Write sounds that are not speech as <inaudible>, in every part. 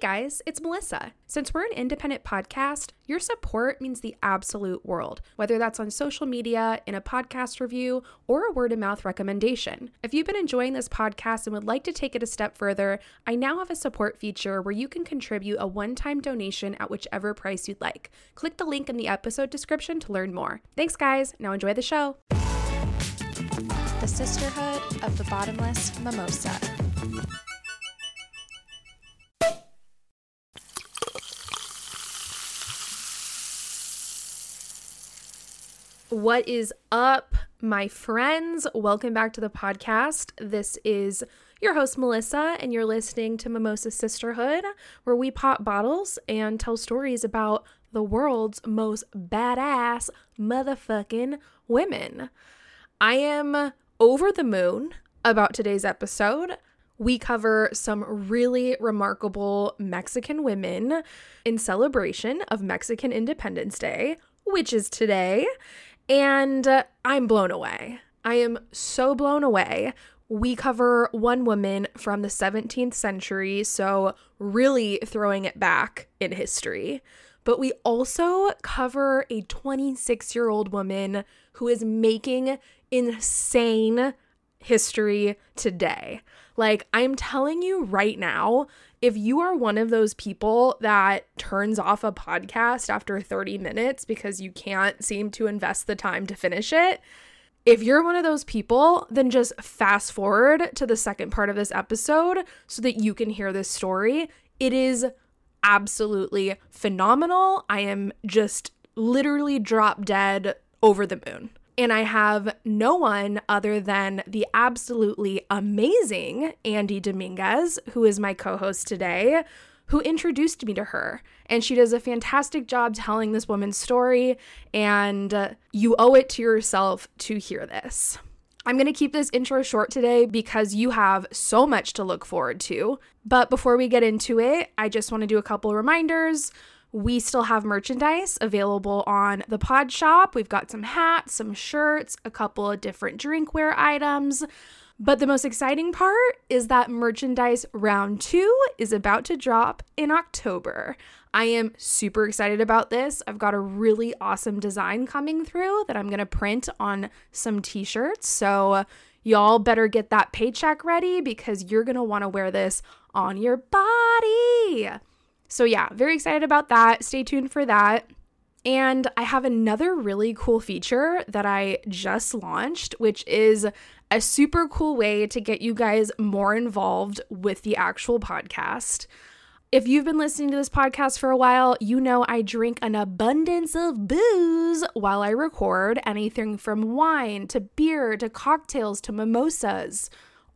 guys, it's Melissa. Since we're an independent podcast, your support means the absolute world, whether that's on social media, in a podcast review, or a word of mouth recommendation. If you've been enjoying this podcast and would like to take it a step further, I now have a support feature where you can contribute a one time donation at whichever price you'd like. Click the link in the episode description to learn more. Thanks, guys. Now enjoy the show. The Sisterhood of the Bottomless Mimosa. What is up, my friends? Welcome back to the podcast. This is your host, Melissa, and you're listening to Mimosa Sisterhood, where we pop bottles and tell stories about the world's most badass motherfucking women. I am over the moon about today's episode. We cover some really remarkable Mexican women in celebration of Mexican Independence Day, which is today. And uh, I'm blown away. I am so blown away. We cover one woman from the 17th century, so really throwing it back in history. But we also cover a 26 year old woman who is making insane history today. Like, I'm telling you right now, if you are one of those people that turns off a podcast after 30 minutes because you can't seem to invest the time to finish it, if you're one of those people, then just fast forward to the second part of this episode so that you can hear this story. It is absolutely phenomenal. I am just literally drop dead over the moon. And I have no one other than the absolutely amazing Andy Dominguez, who is my co host today, who introduced me to her. And she does a fantastic job telling this woman's story, and uh, you owe it to yourself to hear this. I'm going to keep this intro short today because you have so much to look forward to. But before we get into it, I just want to do a couple reminders. We still have merchandise available on the pod shop. We've got some hats, some shirts, a couple of different drinkware items. But the most exciting part is that merchandise round two is about to drop in October. I am super excited about this. I've got a really awesome design coming through that I'm going to print on some t shirts. So, y'all better get that paycheck ready because you're going to want to wear this on your body. So, yeah, very excited about that. Stay tuned for that. And I have another really cool feature that I just launched, which is a super cool way to get you guys more involved with the actual podcast. If you've been listening to this podcast for a while, you know I drink an abundance of booze while I record anything from wine to beer to cocktails to mimosas,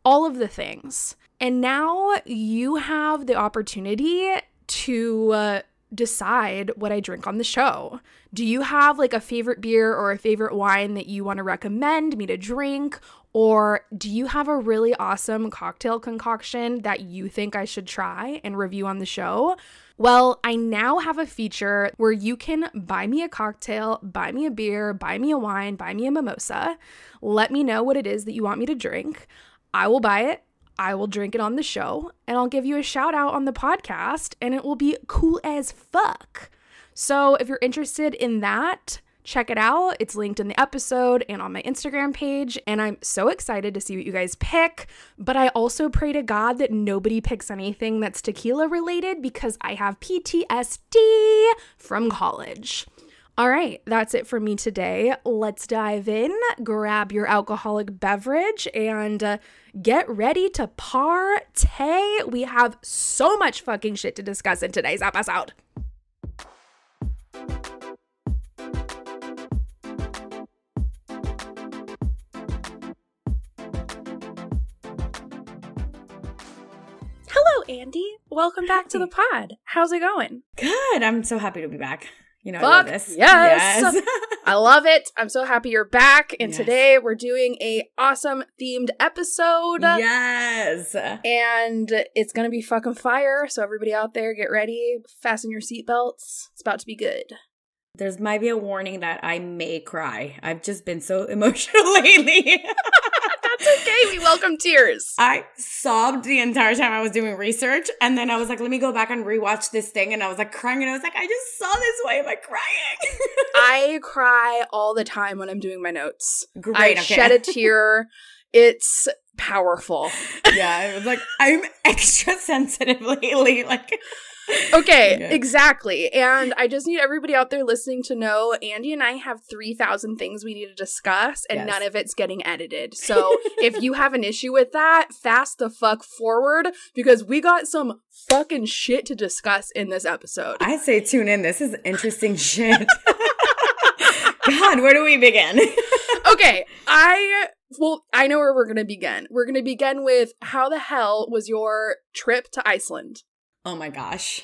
all of the things. And now you have the opportunity to uh, decide what I drink on the show. Do you have like a favorite beer or a favorite wine that you want to recommend me to drink? Or do you have a really awesome cocktail concoction that you think I should try and review on the show? Well, I now have a feature where you can buy me a cocktail, buy me a beer, buy me a wine, buy me a mimosa. Let me know what it is that you want me to drink. I will buy it. I will drink it on the show and I'll give you a shout out on the podcast and it will be cool as fuck. So if you're interested in that, check it out. It's linked in the episode and on my Instagram page. And I'm so excited to see what you guys pick. But I also pray to God that nobody picks anything that's tequila related because I have PTSD from college. All right, that's it for me today. Let's dive in, grab your alcoholic beverage, and uh, get ready to partay. We have so much fucking shit to discuss in today's episode. Hello, Andy. Welcome back to the pod. How's it going? Good. I'm so happy to be back. You know, Fuck I love this. yes. Yes. <laughs> I love it. I'm so happy you're back. And Yes. today we're doing a awesome themed episode. yes. And it's gonna be fucking fire. So everybody out there, get ready, fasten your seatbelts. It's about to be good. There's might be a warning that I may cry. I've just been so <laughs> emotional lately. <laughs> That's okay. we welcome tears. I sobbed the entire time I was doing research. And then I was like, let me go back and rewatch this thing. And I was like crying. And I was like, I just saw this. Why am I crying? <laughs> I cry all the time when I'm doing my notes. Great. I okay. shed a <laughs> tear. It's powerful. yeah. I was like, I'm <laughs> extra sensitive lately. Like, <laughs> Okay, Okay. exactly. And I just need everybody out there listening to know Andy and I have 3,000 things we need to discuss, and Yes. none of it's getting edited. <laughs> So if you have an issue with that, fast the fuck forward because we got some fucking shit to discuss in this episode. I say tune in. This is interesting <laughs> shit. God, where do we begin? okay, I. Well, I know where we're going to begin. We're going to begin with how the hell was your trip to Iceland? Oh my gosh.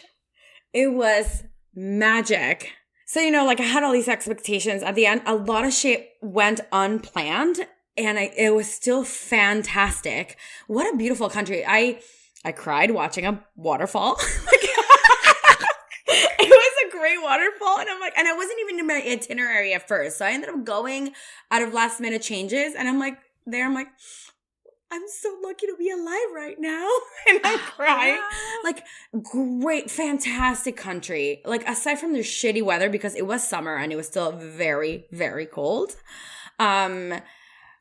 It was magic. So, you know, like I had all these expectations. At the end, a lot of shit went unplanned and I, it was still fantastic. What a beautiful country. I I cried watching a waterfall. <laughs> <laughs> It was a great waterfall and I'm like and I wasn't even in my itinerary at first. So I ended up going out of last minute changes and I'm like there I'm like I'm so lucky to be alive right now. <laughs> And I'm crying like great fantastic country. Like aside from the shitty weather because it was summer and it was still very very cold um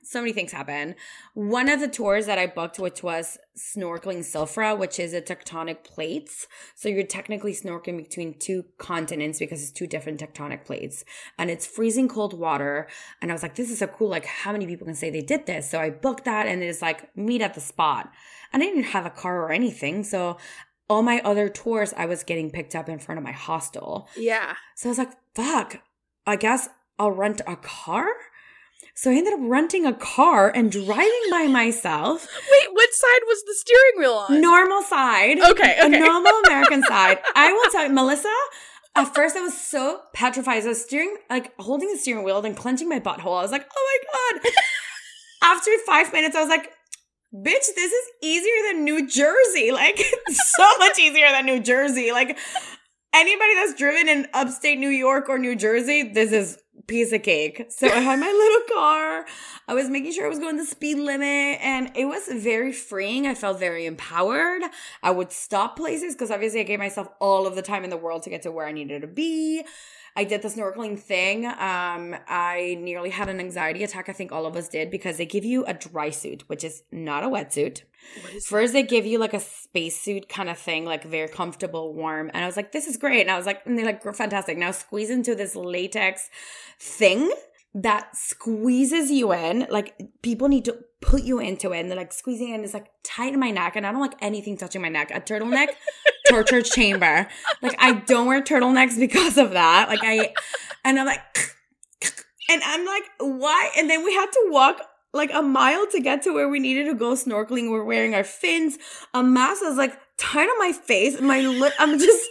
so many things happen. One of the tours that i booked which was snorkeling silfra which is a tectonic plates. So you're technically snorkeling between two continents because it's two different tectonic plates. And it's freezing cold water. And i was like this is so cool. Like how many people can say they did this? So i booked that and it's like meet at the spot. And i didn't have a car or anything. So all my other tours, I was getting picked up in front of my hostel. Yeah. So I was like, fuck, I guess I'll rent a car. So I ended up renting a car and driving by myself, <laughs> Wait, what side was the steering wheel on? normal side. Okay, A normal <laughs> American side. I will tell you, Melissa, at first I was so petrified. I was steering, like holding the steering wheel and clenching my butthole. I was like, oh my God. <laughs> After five minutes, I was like, bitch, this is easier than New Jersey. Like, so much easier than New Jersey. Like, anybody that's driven in upstate New York or New Jersey, this is piece of cake. So I had my <laughs> little car. I was making sure I was going the speed limit and it was very freeing. I felt very empowered. I would stop places because obviously I gave myself all of the time in the world to get to where I needed to be. I did the snorkeling thing. Um, I nearly had an anxiety attack. I think all of us did because they give you a dry suit, which is not a wetsuit. First, they give you like a spacesuit kind of thing, like very comfortable, warm. And I was like, this is great. And I was like, and they're like, fantastic. Now squeeze into this latex thing that squeezes you in. Like people need to put you into it. And they're like squeezing in. It's like tight in my neck. And I don't like anything touching my neck. A turtleneck, <laughs> torture chamber. Like I don't wear turtlenecks because of that. Like I, and I'm like, <laughs> and I'm like, why? And then we had to walk like a mile to get to where we needed to go snorkeling. We're wearing our fins. A mask is like tied on my face. My lip, I'm just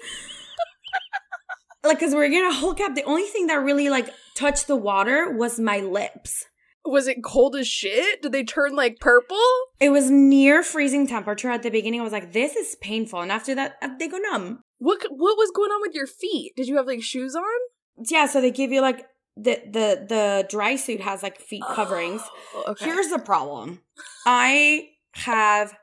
<laughs> like, cause we're getting a whole cap. The only thing that really like touched the water was my lips. Was it cold as shit? Did they turn like purple? It was near freezing temperature at the beginning. I was like, this is painful. And after that, uh, they go numb. What what was going on with your feet? Did you have like shoes on? Yeah. So they give you like, the, the, the dry suit has like feet coverings. Oh, okay. Here's the problem. I have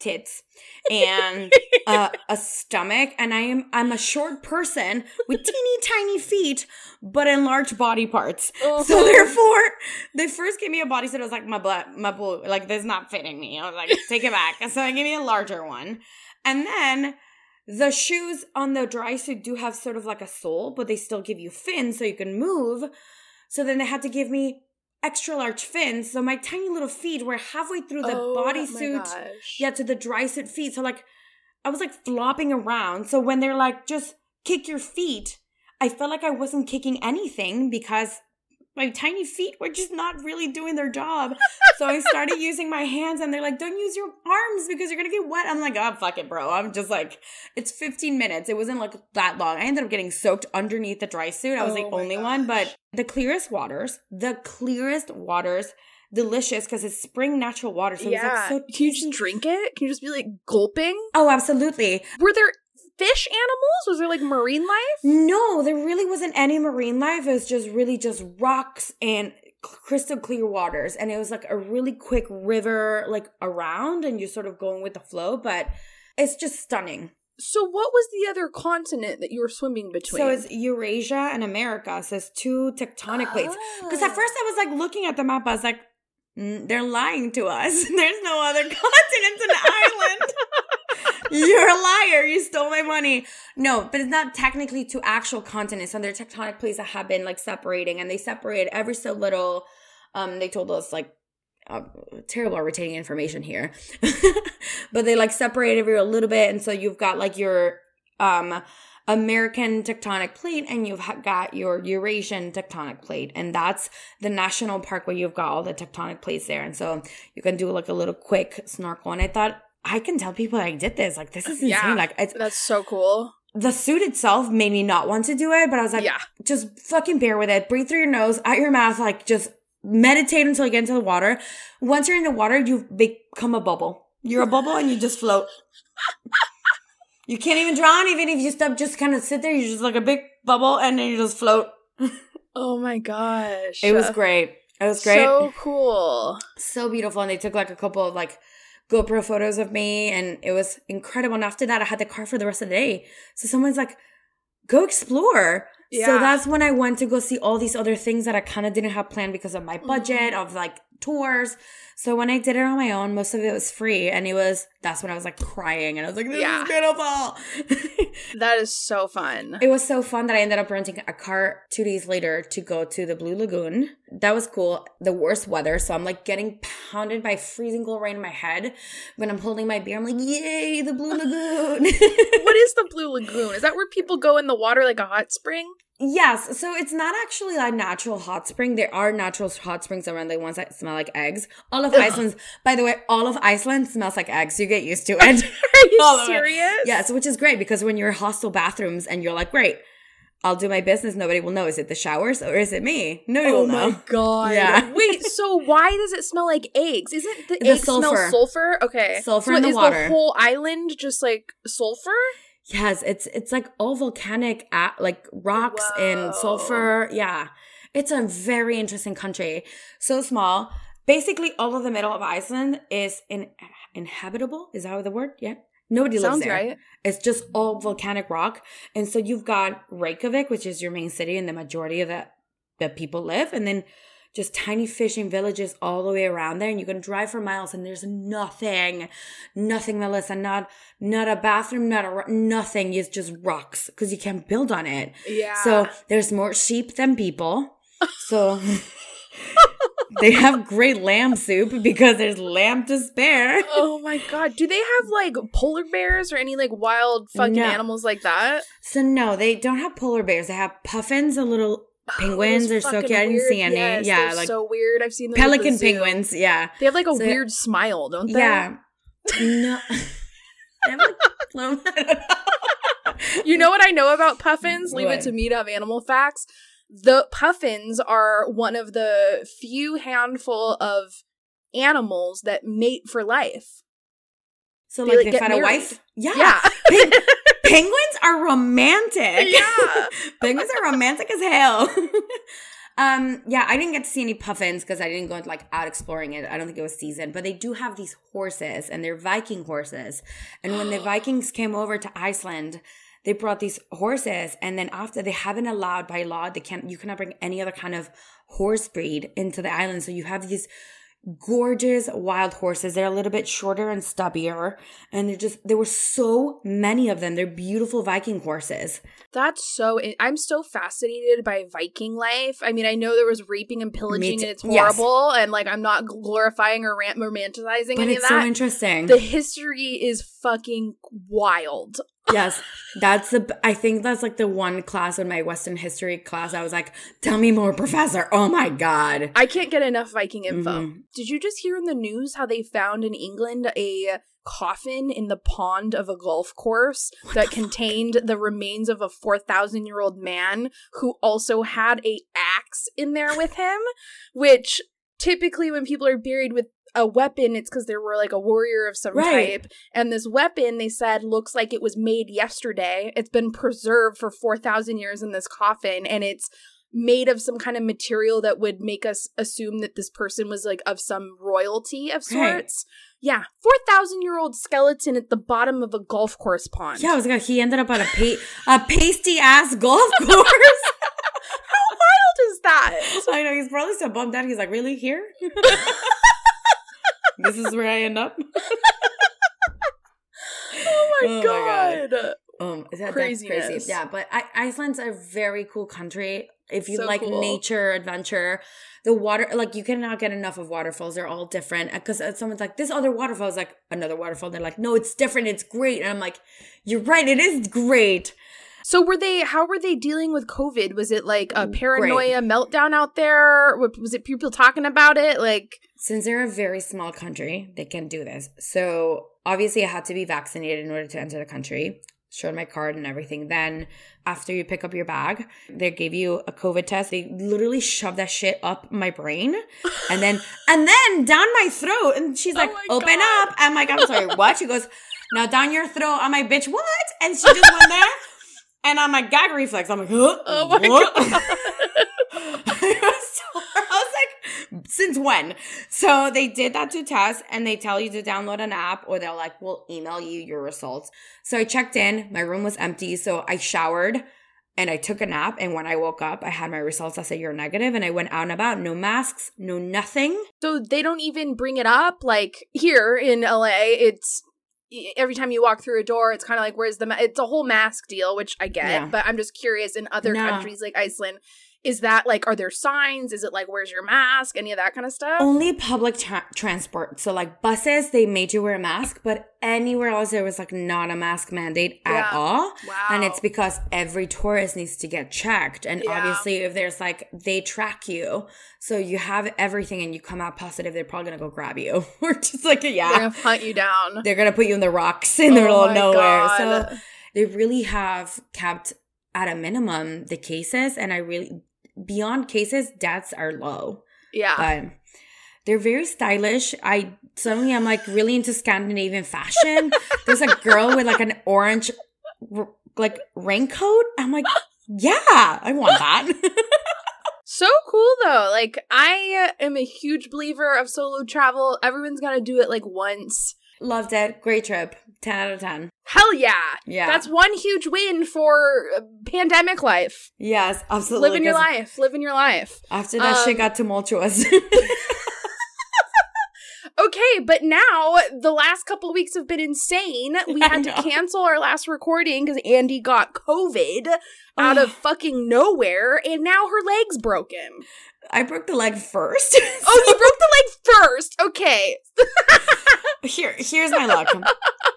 tits and uh, <laughs> a stomach and I am I'm a short person with teeny tiny feet but enlarged body parts. Oh. So therefore, they first gave me a bodysuit. I was like, my butt, my boo, like this is not fitting me. I was like, take it back. And so they gave me a larger one. And then the shoes on the dry suit do have sort of like a sole, but they still give you fins so you can move. So then they had to give me extra large fins. So my tiny little feet were halfway through the Oh bodysuit. Yeah, to the dry suit feet. So like I was like flopping around. So when they're like, just kick your feet, I felt like I wasn't kicking anything because my tiny feet were just not really doing their job. <laughs> so I started using my hands and they're like, don't use your arms because you're gonna get wet. I'm like, oh fuck it, bro. I'm just like, it's 15 minutes. It wasn't like that long. I ended up getting soaked underneath the dry suit. I was Oh the only one, but the clearest waters, the clearest waters, delicious because it's spring natural water. So yeah. it's like so Can you just drink it? Can you just be like gulping? Oh, absolutely. Were there fish animals? Was there like marine life? No, there really wasn't any marine life. It was just really just rocks and crystal clear waters and it was like a really quick river like around and you're sort of going with the flow but it's just stunning So what was the other continent that you were swimming between? so it's eurasia and america so it's two tectonic plates because at Ah. first i was like looking at the map i was like "Mm, they're lying to us <laughs> there's no other <laughs> continent an island <laughs> you're a liar. You stole my money. No but it's not technically two actual continents and they're tectonic plates that have been like separating and they separate every so little. Um they told us like uh, terrible retaining information here. <laughs> But they like separate every a little bit and so you've got like your um american tectonic plate and you've got your eurasian tectonic plate and that's the national park where you've got all the tectonic plates there and so you can do like a little quick snorkel and i thought i can tell people i did this like this is insane Yeah. like it's That's so cool. the suit itself made me not want to do it, but I was like, yeah. just fucking bear with it. Breathe through your nose, out your mouth, like just meditate until you get into the water. Once you're in the water, you become a bubble. You're a bubble and you just float. You can't even drown, even if you stop, just kind of sit there. You're just like a big bubble and then you just float. Oh my gosh. It was great. It was great. So cool. so beautiful and they took like a couple of like GoPro photos of me and it was incredible. And after that, I had the car for the rest of the day. So someone's like, go explore. Yeah. So that's when I went to go see all these other things that I kind of didn't have planned because of my budget mm-hmm. of like tours. So when I did it on my own, most of it was free. And it was, that's when I was like crying and I was like, this Yeah. is beautiful. <laughs> That is so fun. It was so fun that I ended up renting a car two days later to go to the Blue Lagoon. That was cool. The worst weather. So I'm like getting pounded by freezing cold rain in my head. When I'm holding my beer, I'm like, yay, the Blue <laughs> Lagoon. what is the <laughs> Blue Lagoon? Is that where people go in the water like a hot spring? Yes. So it's not actually a natural hot spring. There are natural hot springs around the ones that smell like eggs. All of Iceland, by the way, all of Iceland smells like eggs. You get used to <laughs> it. Are you <laughs> All serious? Yes, which is great because when you're in hostel bathrooms and you're like, great, I'll do my business. Nobody will know. Is it the showers or is it me? Nobody Oh will know. Oh my god. Yeah. <laughs> Wait, so why does it smell like eggs? Isn't the, The egg smell sulfur. sulfur? Okay. Sulfur so in the is water. the whole island just like sulfur? Yes, it's it's like all volcanic, like rocks Whoa. and sulfur. Yeah, it's a very interesting country. So small. Basically, all of the middle of Iceland is in inhabitable. Is that the word? Yeah. Nobody lives there. right. It's just all volcanic rock. And so you've got Reykjavik, which is your main city and the majority of the, the people live. And then just tiny fishing villages all the way around there. And you can drive for miles and there's nothing, nothing, Melissa, not, not a bathroom, not a, nothing. It's just rocks because you can't build on it. Yeah. So there's more sheep than people. So <laughs> they have great lamb soup because there's lamb to spare. <laughs> Oh my god. Do they have like polar bears or any like wild fucking No. animals like that? So no, they don't have polar bears. They have puffins, the little Oh, penguins. Those They're so cute. I didn't see any. yes, yeah, like so weird. I've seen them at the pelican penguins. Yeah, They have like a So- weird smile, don't they? yeah. <laughs> no, <laughs> they have like little- I don't know. You know what I know about puffins? Leave What? it to me to have animal facts. The puffins are one of the few handful of animals that mate for life. So They, like they get find a married. wife. Yeah, Yeah. <laughs> Peng- penguins are romantic. Yeah. <laughs> penguins are romantic as hell. <laughs> um, yeah, I didn't get to see any puffins because I didn't go like out exploring it. I don't think it was season, but they do have these horses and they're Viking horses. And when the <gasps> Vikings came over to Iceland, they brought these horses, and then after they haven't allowed by law, they can't you cannot bring any other kind of horse breed into the island. So you have these gorgeous wild horses. They're a little bit shorter and stubbier, and they're just there were so many of them. They're beautiful Viking horses. That's so. I'm so fascinated by Viking life. I mean, I know there was raping and pillaging, and it's Yes. horrible. And like, I'm not glorifying or romanticizing But any it's of so interesting. the history is fucking wild. Yes, that's the. I think that's like the one class in my Western history class. I was like, "Tell me more, professor." Oh my god. I can't get enough Viking info. Mhm. Did you just hear in the news how they found in England a coffin in the pond of a golf course that contained the remains of a 4,000 year old man who also had a axe in there with him? Which typically, when people are buried with a weapon, it's because they were like a warrior of some Right. type. And this weapon, they said, looks like it was made yesterday. It's been preserved for 4,000 years in this coffin, and it's made of some kind of material that would make us assume that this person was like of some royalty of Right. sorts. Yeah, 4,000 year old skeleton at the bottom of a golf course pond. Yeah, I was like, he ended up on a pa- a pasty ass golf <laughs> course. How wild is that? I know he's probably so bummed out. He's like, really here? <laughs> this is where I end up. <laughs> Oh my, Oh my god. God. Um, that, crazy. Yeah, but I, Iceland's a very cool country. If you So like cool. nature, adventure, the water, like you cannot get enough of waterfalls. They're all different. Because someone's like, this other waterfall is like another waterfall. They're like, no, it's different. It's great. And I'm like, you're right. It is great. So were they how were they dealing with COVID? Was it like a Great. paranoia meltdown out there? Was it people talking about it? Like Since they're a very small country, they can do this. So obviously, I had to be vaccinated in order to enter the country. Showed my card and everything. Then, after you pick up your bag, they gave you a COVID test. They literally shoved that shit up my brain, and then <laughs> and then down my throat. And she's oh like, my "Open God. up!" I'm like, "I'm sorry, what?" She goes, "Now down your throat." I'm like, "Bitch, what?" And she just went there, and I'm like, gag reflex. I'm like, huh? Oh my what? God. <laughs> <laughs> I was <laughs> I was like, since when? So they did that to test and they tell you to download an app or they're like, we'll email you your results. So I checked in, my room was empty. So I showered and I took a nap. And when I woke up, I had my results. I said, you're negative. And I went out and about, no masks, no nothing. so they don't even bring it up like here in LA it's every time you walk through a door it's kind of like where's the ma- it's a whole mask deal which I get Yeah. but I'm just curious in other No. countries like Iceland is that like are there signs is it like where's your mask any of that kind of stuff Only public tra- transport. So like buses, they made you wear a mask, but anywhere else there was like not a mask mandate at Yeah. all. wow And it's because every tourist needs to get checked. And Yeah. obviously, if there's like, they track you. So you have everything and you come out positive, they're probably going to go grab you. <laughs> We're just like, yeah. they're gonna hunt you down They're going to put you in the rocks in the oh middle Oh of nowhere. God. So they really have kept at a minimum the cases. And I really, beyond cases, deaths are low yeah but they're very stylish. I suddenly I'm like really into Scandinavian fashion. <laughs> There's a girl with like an orange like raincoat. I'm like, yeah, I want that. <laughs> So cool though. Like I am a huge believer of solo travel. Everyone's got to do it like once. Loved it. Great trip. Ten out of ten. Hell yeah. Yeah. That's one huge win for uh, pandemic life. Yes, absolutely. Living your life. Living your life. After that Um, shit got tumultuous. <laughs> Okay, but now the last couple of weeks have been insane. <laughs> We had to cancel our last recording because Andy got COVID out of <sighs> fucking nowhere, and now her leg's broken. I broke the leg first. <laughs> Oh, you broke the leg first. Okay. <laughs> Here, here's my luck.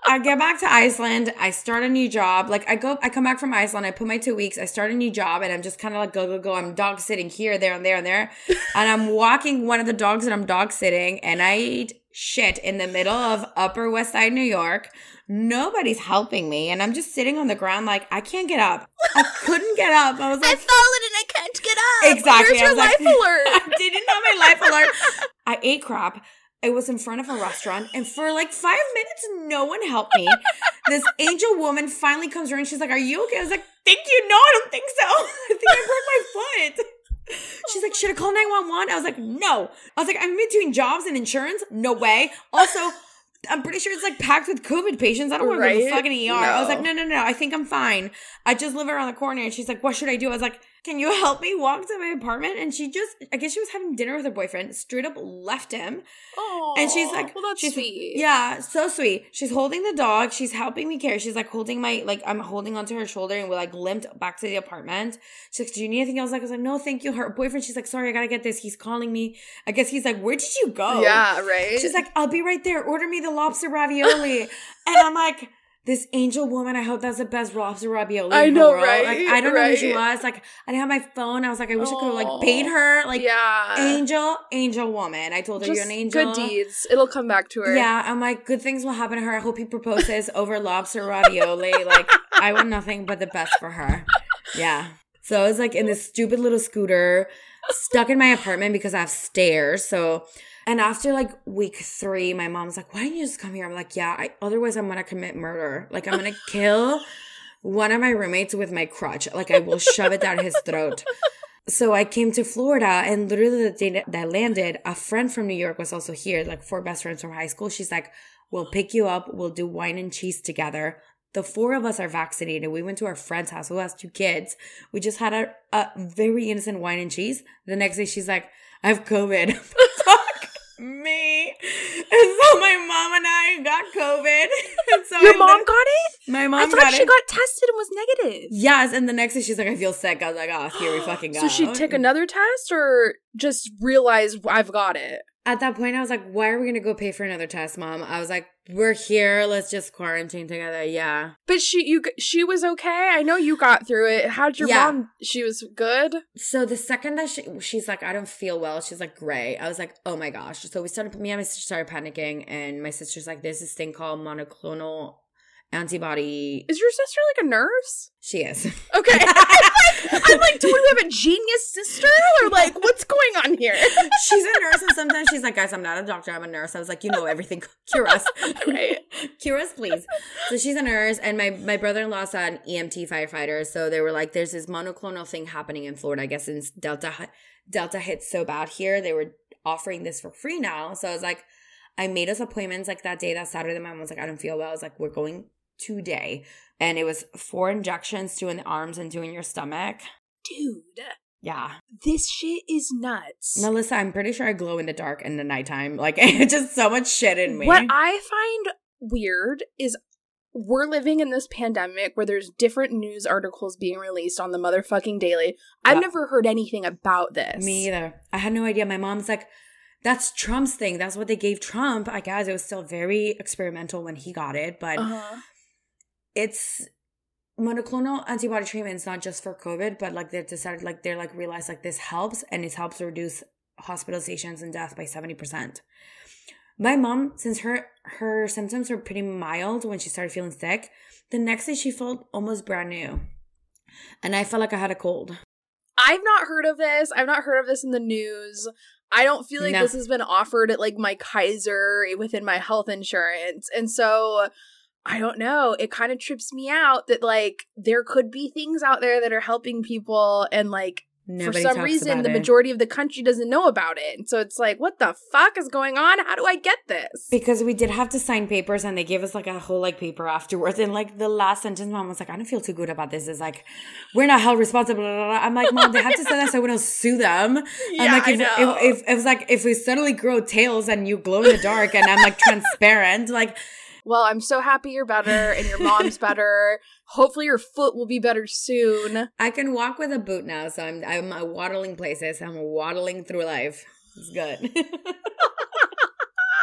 I get back to Iceland. I start a new job. Like I go, I come back from Iceland. I put my two weeks. I start a new job, and I'm just kind of like go, go, go. I'm dog sitting here, there, and there, and there, <laughs> and I'm walking one of the dogs that I'm dog sitting, and I ate shit in the middle of Upper West Side, New York. Nobody's helping me, and I'm just sitting on the ground like I can't get up. I <laughs> couldn't get up. I was like, I fallen and I can't get up. Exactly. Where's your was like- life alert? <laughs> I didn't have my life alert. I ate crap. I was in front of a restaurant, and for like five minutes, no one helped me. this angel woman finally comes around. She's like, "Are you okay?" I was like, "Thank you. No, I don't think so. <laughs> I think I broke my foot." She's oh like, "Should I call nine one one?" I was like, "No." I was like, "I'm between jobs and insurance. No way." Also. I'm pretty sure it's like packed with COVID patients. I don't want to go to the fucking ER. I was like, No. no, no, no. I think I'm fine. I just live around the corner. And she's like, what should I do? I was like, can you help me walk to my apartment? And she just, I guess she was having dinner with her boyfriend, straight up left him. Oh, And she's like, well, that's she's, sweet. Yeah, so sweet. She's holding the dog. She's helping me care. She's like holding my, like, I'm holding onto her shoulder and we like limped back to the apartment. She's like, do you need anything else? Like, I was like, no, thank you. Her boyfriend, she's like, sorry, I gotta get this. He's calling me. I guess he's like, where did you go? Yeah, right. She's like, I'll be right there. Order me the lobster ravioli. and I'm like, this angel woman, I hope that's the best lobster ravioli. I know, right? Like, I don't know who she was. Like, I didn't have my phone. I was like, I wish I could have like paid her. Like, yeah, angel, angel woman. I told her Just you're an angel. good deeds. It'll come back to her. Yeah, I'm like, good things will happen to her. I hope he proposes <laughs> over lobster ravioli. like, I want nothing but the best for her. Yeah. So I was like in this stupid little scooter, stuck in my apartment because I have stairs. So, and after like week three, my mom's like, why don't you just come here? I'm like, yeah, I, otherwise I'm going to commit murder. Like, I'm going <laughs> to kill one of my roommates with my crutch. Like, I will shove it down his throat. So I came to Florida and literally the day that I landed, a friend from New York was also here, like four best friends from high school. She's like, we'll pick you up. We'll do wine and cheese together. The four of us are vaccinated. We went to our friend's house who has two kids. We just had a, a very innocent wine and cheese. The next day she's like, I have COVID. <laughs> <laughs> Me. And so my mom and I got COVID. <laughs> And so Your I mom got it? my mom I thought got she it. got tested and was negative. Yes, and the next day she's like, I feel sick. I was like, oh, here we <gasps> fucking go. So she took another test or just realized I've got it? At that point, I was like, why are we gonna go pay for another test, mom? I was like, we're here. Let's just quarantine together. Yeah. But she you she was okay. I know you got through it. How'd your Yeah. mom? She was good. So the second that she, she's like, I don't feel well. She's like, gray. I was like, oh my gosh. So we started, me and my sister started panicking, and my sister's like, there's this thing called monoclonal antibody. Is your sister like a nurse? She is. Okay. <laughs> I'm like, do we have a genius sister? Or like, what's going on here? <laughs> she's a nurse, and sometimes she's like, guys, I'm not a doctor. I'm a nurse. I was like, you know everything. <laughs> Cure us. <laughs> Right. Cure us, please. So she's a nurse, and my, my brother in law's an EMT firefighter. So they were like, there's this monoclonal thing happening in Florida. I guess since Delta Delta hit so bad here, they were offering this for free now. So I was like, I made us appointments like that day, that Saturday. My mom was like, I don't feel well. I was like, we're going today. And it was four injections, two in the arms and two in your stomach. Dude, Yeah. this shit is nuts. Melissa, I'm pretty sure I glow in the dark in the nighttime. Like, <laughs> it's just so much shit in me. What I find weird is we're living in this pandemic where there's different news articles being released on the motherfucking daily. I've Yeah. never heard anything about this. Me either. I had no idea. My mom's like, that's Trump's thing. That's what they gave Trump. I guess it was still very experimental when he got it, but Uh-huh. It's monoclonal antibody treatment is not just for COVID, but like they decided, like they're like realized like this helps and it helps reduce hospitalizations and death by 70%. My mom, since her her symptoms were pretty mild when she started feeling sick, the next day she felt almost brand new. And I felt like I had a cold. I've not heard of this. I've not heard of this in the news. I don't feel like No. this has been offered at like my Kaiser within my health insurance. And so I don't know. It kind of trips me out that like there could be things out there that are helping people and like Nobody for some reason the it. majority of the country doesn't know about it. And so it's like, what the fuck is going on? How do I get this? Because we did have to sign papers and they gave us like a whole like paper afterwards. And like the last sentence, mom was like, I don't feel too good about this. It's like, we're not held responsible. blah, blah, blah. I'm like, mom, they have to say that so we don't sue them. <laughs> Yeah, I'm like, I if, know. if, if, it was like, if we suddenly grow tails and you glow in the dark and I'm like <laughs> transparent, like, well, I'm so happy you're better and your mom's <laughs> better. Hopefully your foot will be better soon. I can walk with a boot now. So I'm, I'm uh, waddling places. I'm waddling through life. It's good. <laughs>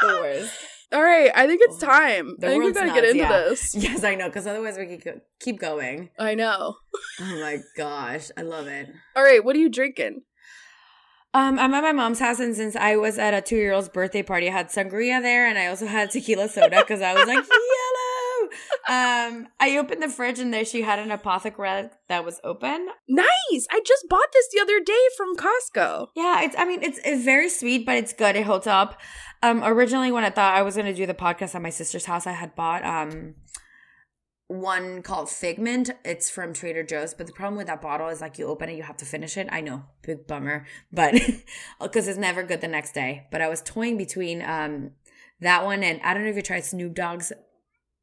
the worst. All right, I think it's time. The I think we gotta nuts, get into yeah. this. <laughs> Yes, I know. Because otherwise we could keep going. I know. Oh my gosh. I love it. All right, what are you drinking? Um, I'm at my mom's house, and since I was at a two year old's birthday party, I had sangria there, and I also had tequila soda because I was like <laughs> yellow. Um, I opened the fridge, and there she had an Apothic Red that was open. Nice. I just bought this the other day from Costco. Yeah, it's. I mean, it's it's very sweet, but it's good. It holds up. Um, originally, when I thought I was gonna do the podcast at my sister's house, I had bought um one called Figment. It's from Trader Joe's, but the problem with that bottle is like you open it, you have to finish it. I know, big bummer, <laughs> but because it's never good the next day. But I was toying between um that one and I don't know if you tried Snoop Dogg's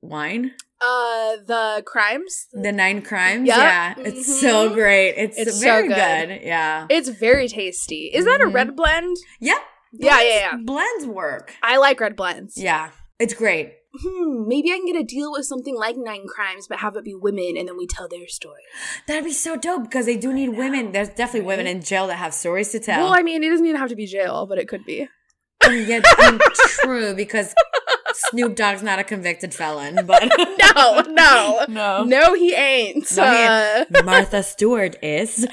wine, Uh, the crimes. the Nine Crimes. Yep. Yeah, it's so great. It's, It's so very good. good. Yeah, It's very tasty. Is that a Mhm. red blend? yeah, Yeah, yeah, yeah. Blends work. I like red blends. Yeah, it's great. Hmm, maybe I can get a deal with something like Nine Crimes, but have it be women, and then we tell their story. That'd be so dope because they do need women. There's definitely women in jail that have stories to tell. Well, I mean, it doesn't even have to be jail, but it could be. I mean, yeah, I mean, true because Snoop Dogg's not a convicted felon, but <laughs> No, no, no, no, he ain't. No, he Uh, Martha Stewart is.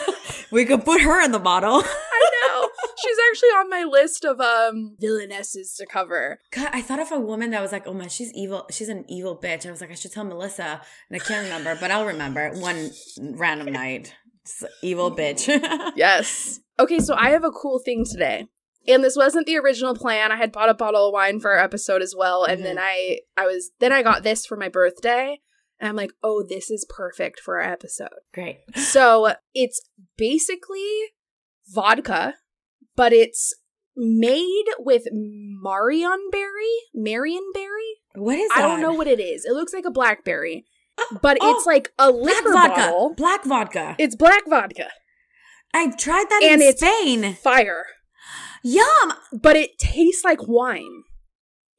<laughs> we could put her in the bottle. I know. She's actually on my list of um villainesses to cover. God, I thought of a woman that was like, oh man, she's evil. She's an evil bitch. I was like, I should tell Melissa, and I can't remember, but I'll remember one random <laughs> night. Evil bitch. <laughs> Yes. Okay, so I have a cool thing today. And this wasn't the original plan. I had bought a bottle of wine for our episode as well, and then I I was then I got this for my birthday. And I'm like, oh, this is perfect for our episode. Great. So it's basically vodka, but it's made with Marion berry, Marion berry. What is I don't know what it is. It looks like a blackberry, Oh, but oh, it's like a black vodka. bottle. Black vodka. It's black vodka. I've tried that And in it's Spain. Fire. Yum. But it tastes like wine.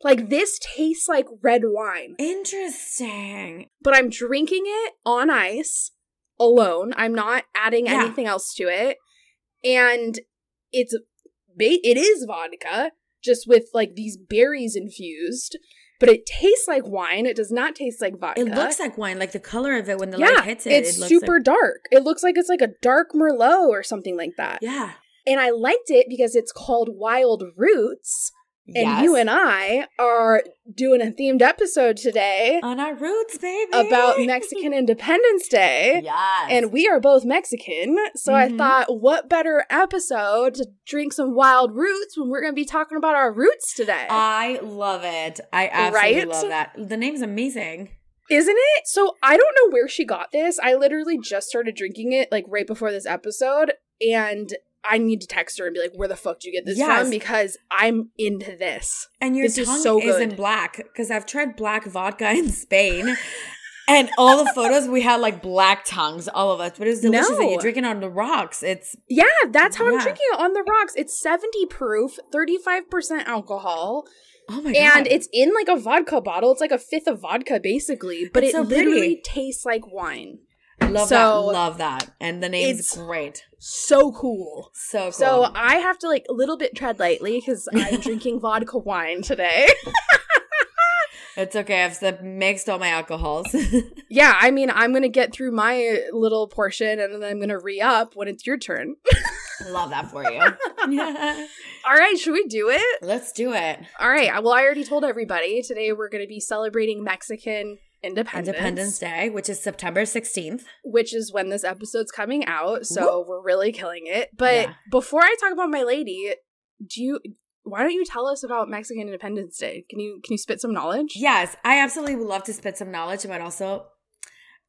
Like this tastes like red wine. Interesting. But I'm drinking it on ice alone. I'm not adding Yeah. anything else to it. And it's it is vodka just with like these berries infused, but it tastes like wine. It does not taste like vodka. It looks like wine, like the color of it when the yeah, light hits it. it's it looks super Like, dark. It looks like it's like a dark merlot or something like that. yeah. And I liked it because it's called Wild Roots. And you and I are doing a themed episode today on our roots, baby. about <laughs> Mexican Independence Day. Yes. And we are both Mexican. So I Mhm. thought, what better episode to drink some wild roots when we're going to be talking about our roots today? I love it. I absolutely Right? love that. The name's amazing. Isn't it? So I don't know where she got this. I literally just started drinking it like right before this episode. And I need to text her and be like, where the fuck do you get this Yes. from? Because I'm into this. And your This is tongue so isn't black because I've tried black vodka in Spain. And all the photos we had like black tongues, all of us, but it was delicious. No. you're drinking on the rocks. It's Yeah, that's how I'm drinking it on the rocks. It's 70 proof, 35% alcohol. oh my god, and it's in like a vodka bottle. It's like a fifth of vodka basically, but It's it so literally tastes like wine. Love so- that, love that, and the name's It's- great, So cool. so cool. So I have to like a little bit tread lightly because I'm <laughs> drinking vodka wine today. <laughs> it's okay. I've mixed all my alcohols. <laughs> yeah, I mean I'm gonna get through my little portion and then I'm gonna re up when it's your turn. love that for you. All right, should we do it? Let's do it. All right. Well, I already told everybody today we're gonna be celebrating Mexican independence. Independence Day, which is September sixteenth. which is when this episode's coming out. So we're really killing it. But Yeah. before I talk about my lady, do you? Why don't you tell us about Mexican Independence Day? Can you can you spit some knowledge? Yes, I absolutely would love to spit some knowledge, but also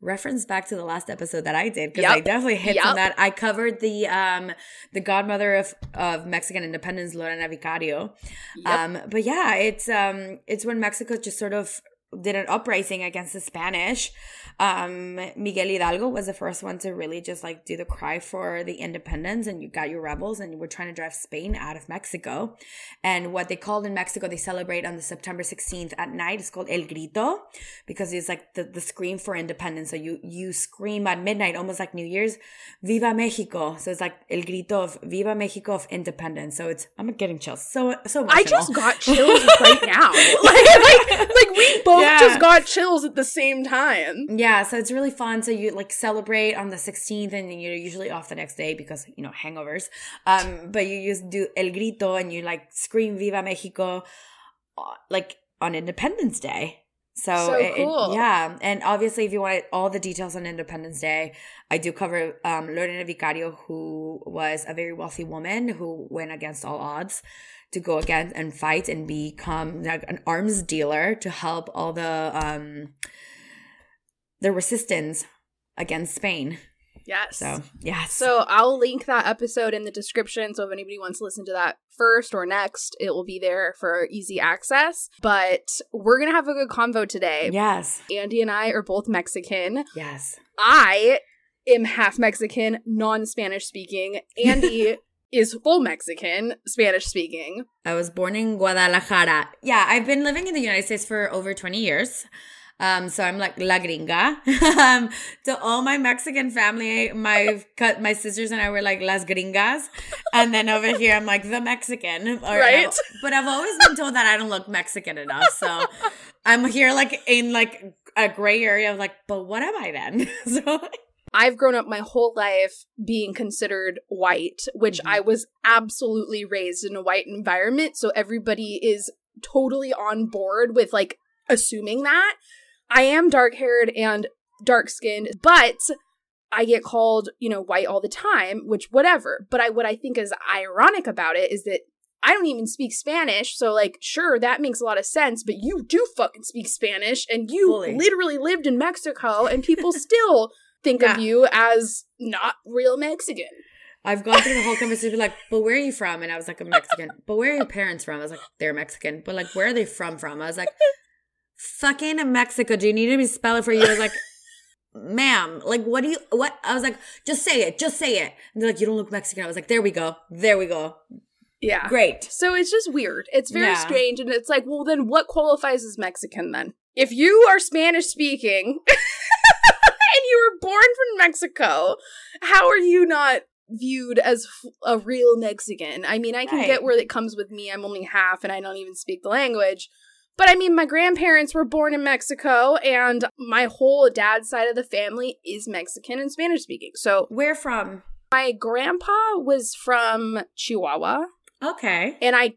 reference back to the last episode that I did because I definitely hit Yep. on that. I covered the um the godmother of of Mexican independence, Leona Vicario. Yep. Um, but yeah, it's um it's when Mexico just sort of did an uprising against the Spanish. Um, Miguel Hidalgo was the first one to really just like do the cry for the independence, and you got your rebels, and you were trying to drive Spain out of Mexico. And what they called in Mexico, they celebrate on the September 16th at night. It's called El Grito because it's like the, the scream for independence. So you you scream at midnight, almost like New Year's, Viva Mexico. So it's like El Grito of Viva Mexico of independence. So it's I'm getting chills. So so emotional. I just got <laughs> chills right now. <laughs> like, like, like we both Yeah. just got chills at the same time. Yeah, so it's really fun. So you like celebrate on the 16th and then you're usually off the next day because, you know, hangovers. Um, but you just do El Grito and you like scream Viva Mexico uh, like on Independence Day. So, So it- it- cool. yeah. And obviously, if you want all the details on Independence Day, I do cover um, Leona Vicario, who was a very wealthy woman who went against all odds to go against and fight and become like an arms dealer to help all the um the resistance against Spain. Yes. So yes. So I'll link that episode in the description. So if anybody wants to listen to that first or next, it will be there for easy access. But we're gonna have a good convo today. yes. Andy and I are both Mexican. Yes. I am half Mexican, non Spanish speaking. Andy <laughs> is full Mexican, Spanish speaking. I was born in Guadalajara. Yeah, I've been living in the United States for over 20 years. Um, so I'm like la gringa. <laughs> um, to all my Mexican family, my cut my sisters and I were like las gringas, and then over here I'm like the Mexican, or- Right. But I've always been told that I don't look Mexican enough, so I'm here like in like a gray area of like, but what am I then? <laughs> so I've grown up my whole life being considered white, which Mhm. I was absolutely raised in a white environment. So everybody is totally on board with like assuming that. I am dark haired and dark skinned, but I get called, you know, white all the time, which whatever. But I what I think is ironic about it is that I don't even speak Spanish, so like, sure, that makes a lot of sense, but you do fucking speak Spanish and you Fully. literally lived in Mexico and people <laughs> still think Yeah. of you as not real Mexican. I've gone through the whole conversation, like, but where are you from? And I was like, I'm Mexican. But where are your parents from? I was like, they're Mexican. But like, where are they from? From? I was like, fucking Mexico. Do you need me to spell it for you? I was like, ma'am, like, what do you? What? I was like, just say it. Just say it. And they're like, you don't look Mexican. I was like, there we go. There we go. Yeah. Great. So it's just weird. It's very Yeah. strange. And it's like, well, then what qualifies as Mexican then? If you are Spanish speaking <laughs> and you were born from Mexico, how are you not viewed as a real Mexican? I mean, I can Right. get where it comes with me. I'm only half and I don't even speak the language. But I mean, my grandparents were born in Mexico and my whole dad's side of the family is Mexican and Spanish speaking. So Where from? my grandpa was from Chihuahua Okay. and I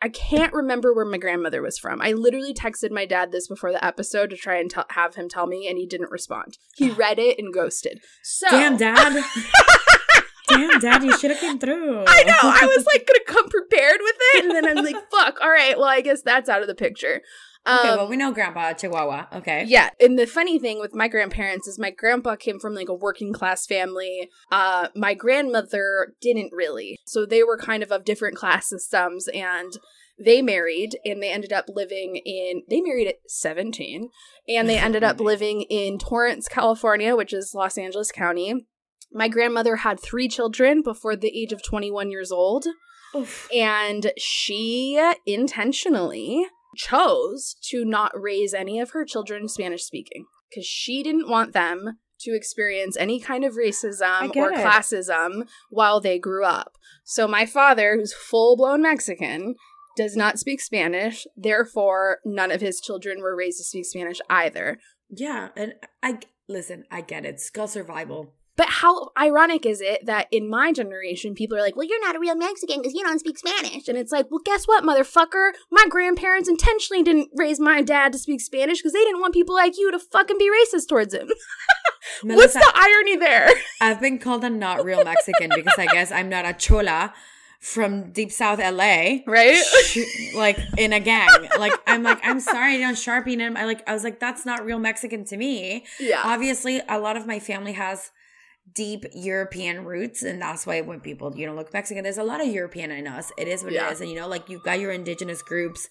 I can't remember where my grandmother was from. I literally texted my dad this before the episode to try and tell have him tell me, and he didn't respond. He read it and ghosted. So Damn, dad. <laughs> Damn, dad, you should have came through. I know I was like gonna come prepared with it, and then I'm like, <laughs> "Fuck! All right, well, I guess that's out of the picture." Okay, Um, well, we know Grandpa Chihuahua. Okay. Yeah, and the funny thing with my grandparents is my grandpa came from like a working class family. Uh my grandmother didn't really. So they were kind of of different class systems and they married and they ended up living in they married at 17 and they ended up <laughs> living in Torrance, California, which is Los Angeles County. My grandmother had 3 children before the age of 21 years old Oof. and she intentionally chose to not raise any of her children Spanish speaking because she didn't want them to experience any kind of racism or it. classism while they grew up. So my father, who's full blown Mexican, does not speak Spanish. Therefore, none of his children were raised to speak Spanish either. Yeah, and I listen. I get it. Skull survival. But how ironic is it that in my generation, people are like, well, you're not a real Mexican because you don't speak Spanish. And it's like, well, guess what, motherfucker? My grandparents intentionally didn't raise my dad to speak Spanish because they didn't want people like you to fucking be racist towards him. <laughs> What's Melissa, the irony there? I've been called a not real Mexican because I guess I'm not a chola from deep south LA. Right? Sh- like in a gang. Like I'm like, I'm sorry, I don't sharpie him. I like I was like, that's not real Mexican to me. Yeah. Obviously, a lot of my family has deep European roots, and that's why when people you don't look Mexican, there's a lot of European in us. It is what Yeah. it is, and you know, like you've got your indigenous groups.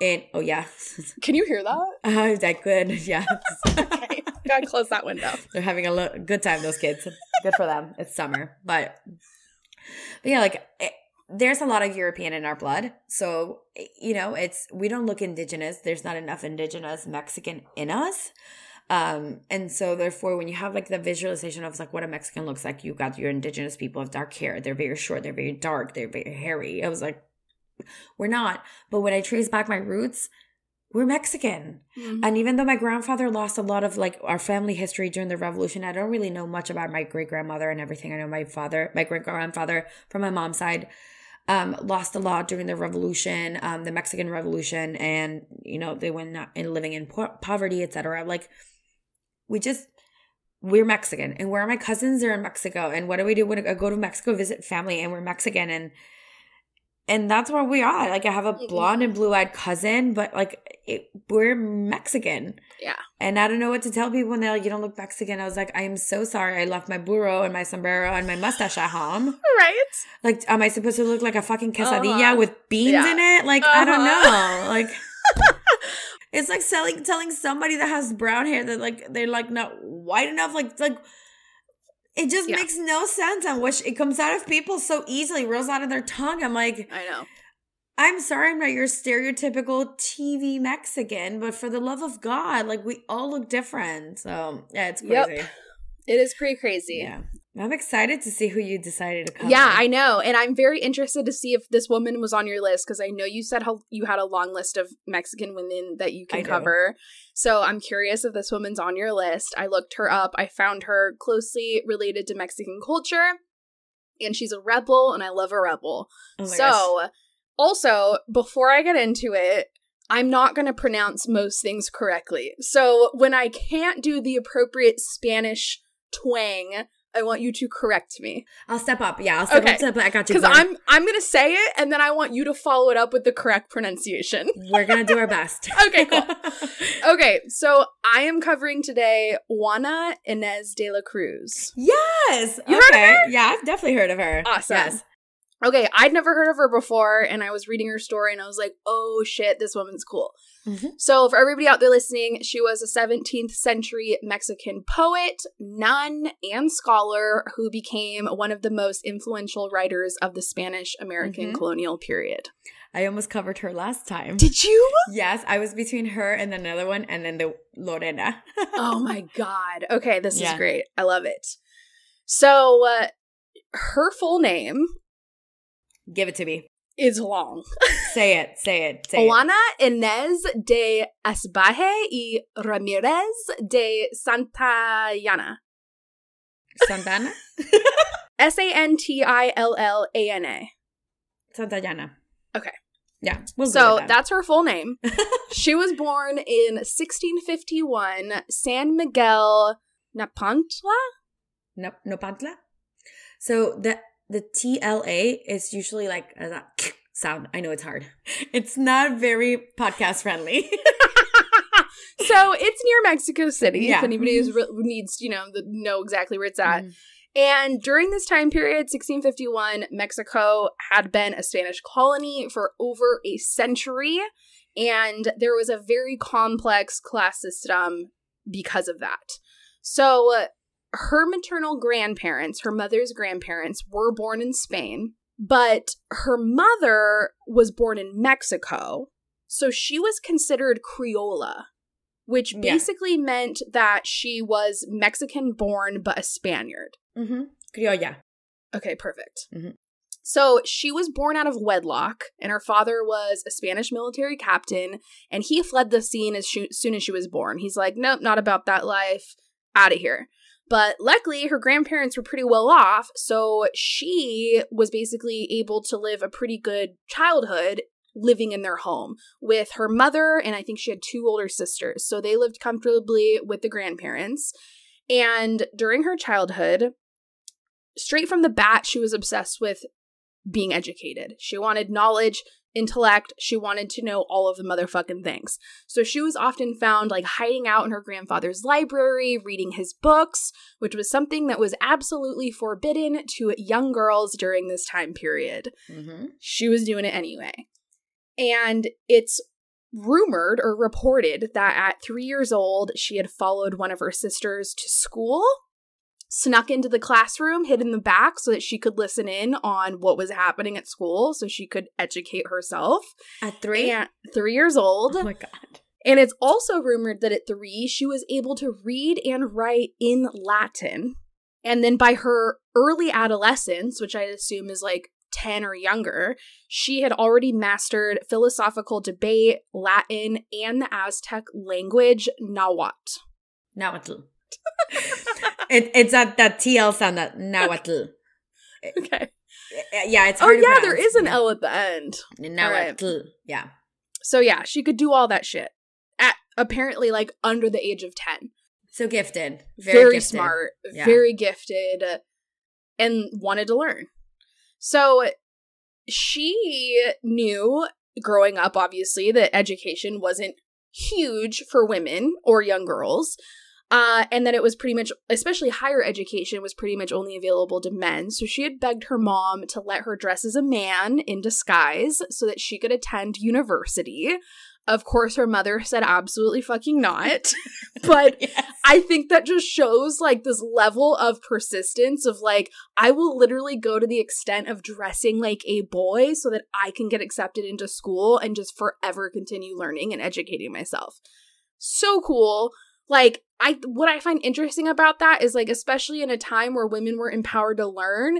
And oh yeah, <laughs> Can you hear that? uh, I could yeah. okay. Gotta close that window. <laughs> They're having a lo- good time, those kids. Good for them. It's summer, but but yeah, like it, there's a lot of European in our blood, so you know, it's we don't look indigenous. There's not enough indigenous Mexican in us. Um, and so therefore when you have like the visualization of like what a Mexican looks like, you've got your indigenous people of dark hair. They're very short, they're very dark, they're very hairy. I was like, we're not. But when I trace back my roots, we're Mexican. And even though my grandfather lost a lot of like our family history during the revolution, I don't really know much about my great grandmother and everything. I know my father, my great grandfather from my mom's side, um, lost a lot during the revolution, um, the Mexican Revolution, and you know they went and living in po- poverty, etc. Like we just we're Mexican, and where are my cousins? They're in Mexico, and what do we do when I go to Mexico visit family, and we're Mexican, and and that's where we are. Like I have a blonde and blue eyed cousin, but like it, we're Mexican. Yeah. And I don't know what to tell people when they're like, "You don't look Mexican." I was like, "I am so sorry. I left my burro and my sombrero and my mustache at home. <laughs> Right? Like, am I supposed to look like a fucking quesadilla Uh-huh. with beans Yeah. in it? Like, I don't Uh-huh. know. Like." <laughs> It's like selling, telling somebody that has brown hair that like they're like not white enough. Like, like it just Yeah. makes no sense. on which it comes out of people so easily, rolls out of their tongue. I'm like, I know. I'm sorry, I'm not your stereotypical TV Mexican, but for the love of God, like we all look different. So yeah, it's Yep. crazy. It is pretty crazy. Yeah, I'm excited to see who you decided to cover. Yeah, I know. And I'm very interested to see if this woman was on your list because I know you said how you had a long list of Mexican women that you I can do. cover. So I'm curious if this woman's on your list. I looked her up. I found her closely related to Mexican culture. And she's a rebel, and I love a rebel. Oh so, gosh. also, before I get into it, I'm not going to pronounce most things correctly. So, when I can't do the appropriate Spanish twang, I want you to correct me I'll step up. Yeah, I'll step Okay. up the plate. I got you. because. I'm I'm gonna say it and then I want you to follow it up with the correct pronunciation. <laughs> We're gonna do our best. <laughs> Okay, cool. <laughs> Okay, so I am covering today Juana Inez de la Cruz. yes. You heard of okay. Yeah, I've definitely heard of her. Awesome. Yes. Okay, I'd never heard of her before, and I was reading her story and I was like, oh shit, this woman's cool. Mhm. So, for everybody out there listening, she was a 17th century Mexican poet, nun, and scholar who became one of the most influential writers of the Spanish American Mhm. colonial period. I almost covered her last time. Did you? yes, I was between her and another one, and then the Lorena. <laughs> oh my god. Okay, this Yeah. is great. I love it. So, uh, her full name Give it to me. is long. <laughs> Say it. Say it. Say it. Juana Inés de Asbaje y Ramírez de Santillana. Santana. <laughs> S A N T I L L A N A. Santayana. Okay. Yeah. We'll So that. that's her full name. <laughs> she was born in 1651, San Miguel Napantla. no, Nopantla. So the the TLA is usually like a <laughs> sound. I know it's hard. It's not very podcast friendly. <laughs> so it's near Mexico City. Yeah. If anybody is needs, you know, the, know exactly where it's at. Mhm. And during this time period, 1651, Mexico had been a Spanish colony for over a century, and there was a very complex class system because of that. So, uh, her maternal grandparents, her mother's grandparents, were born in Spain, but her mother was born in Mexico. So she was considered Criolla, which Yeah. basically meant that she was Mexican born but a Spaniard. Mm-hmm. Criolla. Okay, perfect. Mhm. So she was born out of wedlock, and her father was a Spanish military captain, and he fled the scene as soon as she was born. He's like, nope, not about that life, out of here. But luckily, her grandparents were pretty well off, so she was basically able to live a pretty good childhood living in their home with her mother, and I think she had two older sisters. So they lived comfortably with the grandparents. And during her childhood, straight from the bat, she was obsessed with being educated. She wanted knowledge, intellect. She wanted to know all of the motherfucking things. So she was often found like hiding out in her grandfather's library, reading his books, which was something that was absolutely forbidden to young girls during this time period. Mm-hmm. She was doing it anyway. And it's rumored or reported that at three years old, she had followed one of her sisters to school, snuck into the classroom, hid in the back so that she could listen in on what was happening at school so she could educate herself. At three. And three years old. Oh my god. And it's also rumored that at three, she was able to read and write in Latin. And then by her early adolescence, which I assume is like 10 or younger, she had already mastered philosophical debate, Latin, and the Aztec language, Nahuatl. Nahuatl. <laughs> it, it's that that TL sound that Nahuatl. <laughs> Okay. Yeah, it's Oh, yeah, there is an L at the end. Nahuatl. Yeah. So, yeah, she could do all that shit at apparently like under the age of 10. So gifted. very, Very, gifted. smart, Yeah. very gifted, and wanted to learn. So she knew growing up, obviously, that education wasn't huge for women or young girls. Uh, and that it was pretty much, especially higher education, was pretty much only available to men. So she had begged her mom to let her dress as a man in disguise so that she could attend university. Of course, her mother said absolutely fucking not. <laughs> but <laughs> Yes. I think that just shows like this level of persistence of like, I will literally go to the extent of dressing like a boy so that I can get accepted into school and just forever continue learning and educating myself. So cool. Like, I what I find interesting about that is like, especially in a time where women were empowered to learn,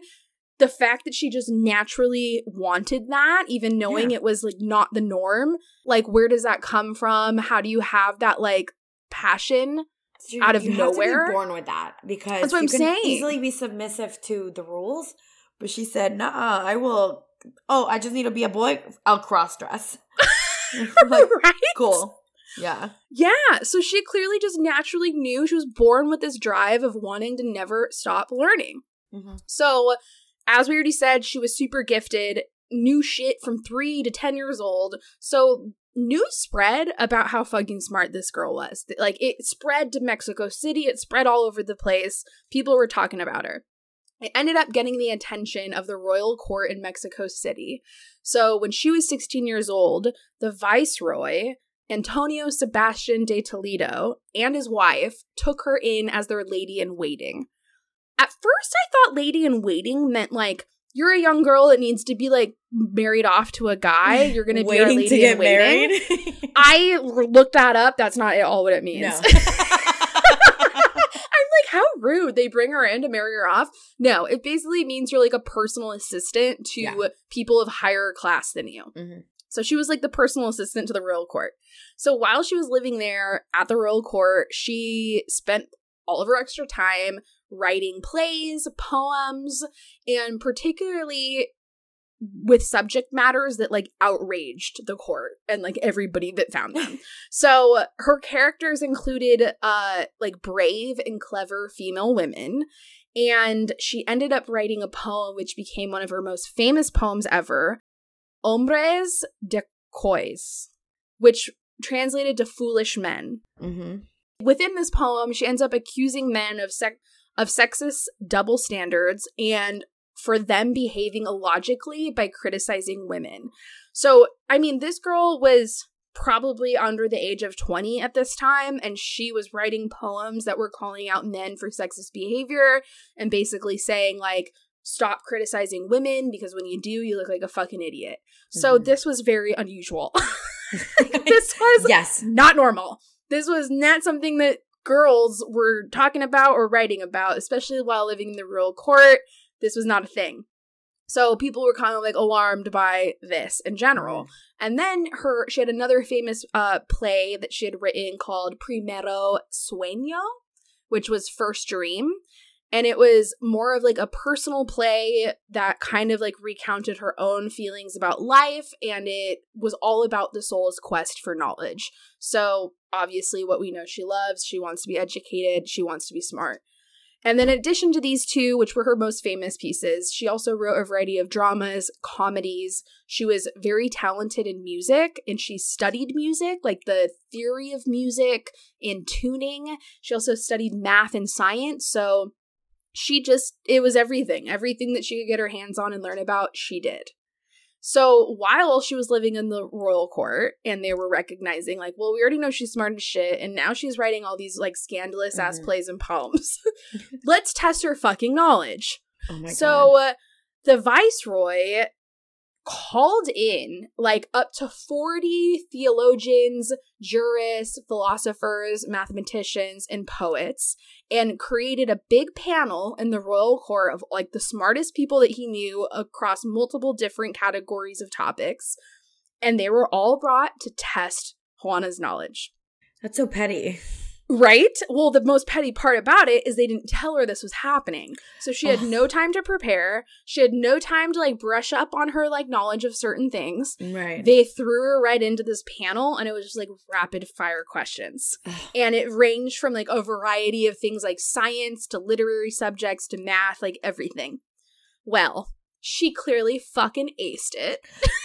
the fact that she just naturally wanted that, even knowing Yeah. it was like not the norm, like where does that come from? How do you have that like passion? You- out of you have to be nowhere? born with that because That's what you I'm can saying. easily be submissive to the rules. But she said, "Nah, I will. Oh, I just need to be a boy. I'll cross dress. <laughs> like, <laughs> right? cool. Yeah. Yeah, so she clearly just naturally knew she was born with this drive of wanting to never stop learning. Mhm. So, as we already said, she was super gifted, knew shit from three to 10 years old. So, news spread about how fucking smart this girl was. Like, it spread to Mexico City, it spread all over the place. People were talking about her. It ended up getting the attention of the royal court in Mexico City. So, when she was 16 years old, the viceroy, Antonio Sebastian de Toledo, and his wife took her in as their lady in waiting. At first, I thought lady in waiting meant like you're a young girl that needs to be like married off to a guy. <laughs> You're going to be our Waiting lady to get in waiting. married. <laughs> I looked that up. That's not at all what it means. no. <laughs> I'm like, how rude. They bring her in to marry her off. No, it basically means you're like a personal assistant to Yeah. people of higher class than you. Mhm. So she was like the personal assistant to the royal court. So while she was living there at the royal court, she spent all of her extra time writing plays, poems, and particularly with subject matters that like outraged the court and like everybody that found them. <laughs> so her characters included uh like brave and clever female women and she ended up writing a poem which became one of her most famous poems ever, Hombres de Cois, which translated to foolish men. Mm-hmm. Within this poem, she ends up accusing men of sec- of sexist double standards and for them behaving illogically by criticizing women. So, I mean, this girl was probably under the age of 20 at this time and she was writing poems that were calling out men for sexist behavior and basically saying like stop criticizing women because when you do you look like a fucking idiot. So Mhm. this was very unusual. <laughs> <laughs> this was yes. not normal. This was not something that girls were talking about or writing about, especially while living in the royal court. This was not a thing. So people were kind of like alarmed by this in general. And then her she had another famous uh play that she had written called Primero Sueño, which was First Dream. And it was more of like a personal play that kind of like recounted her own feelings about life and it was all about the soul's quest for knowledge. So, obviously what we know she loves, she wants to be educated, she wants to be smart. And then, in addition to these two, which were her most famous pieces, she also wrote a variety of dramas, comedies. She was very talented in music and she studied music, like the theory of music and tuning. She also studied math and science. So she just, it was everything. Everything that she could get her hands on and learn about, she did. So while she was living in the royal court and they were recognizing, like, well, we already know she's smart as shit, and now she's writing all these like scandalous ass Mhm. plays and poems. <laughs> Let's test her fucking knowledge. Oh so uh, the viceroy called in like up to 40 theologians, jurists, philosophers, mathematicians, and poets and created a big panel in the royal court of like the smartest people that he knew across multiple different categories of topics. And they were all brought to test Juana's knowledge. That's so petty. Right? Well, the most petty part about it is they didn't tell her this was happening. So she had Ugh. no time to prepare. She had no time to like brush up on her like knowledge of certain things. Right. They threw her right into this panel and it was just like rapid fire questions. Ugh. And it ranged from like a variety of things like science to literary subjects to math, like everything. Well, she clearly fucking aced it.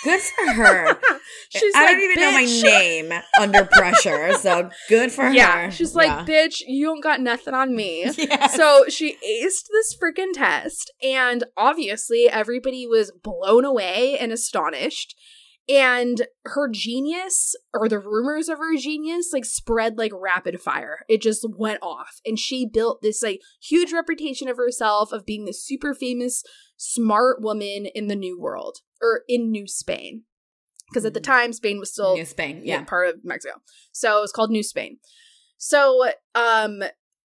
good for her. <laughs> She's I like, don't even know my <laughs> name under pressure, so good for Yeah, her. she's like, Yeah. bitch, you don't got nothing on me. <laughs> Yes. So she aced this freaking test, and obviously everybody was blown away and astonished. And her genius, or the rumors of her genius, like spread like rapid fire. It just went off. And she built this like huge reputation of herself of being this super famous, smart woman in the New World or in New Spain. Because at the Mhm. time, Spain was still New Spain. yeah, Yeah. part of Mexico. So it was called New Spain. So, um,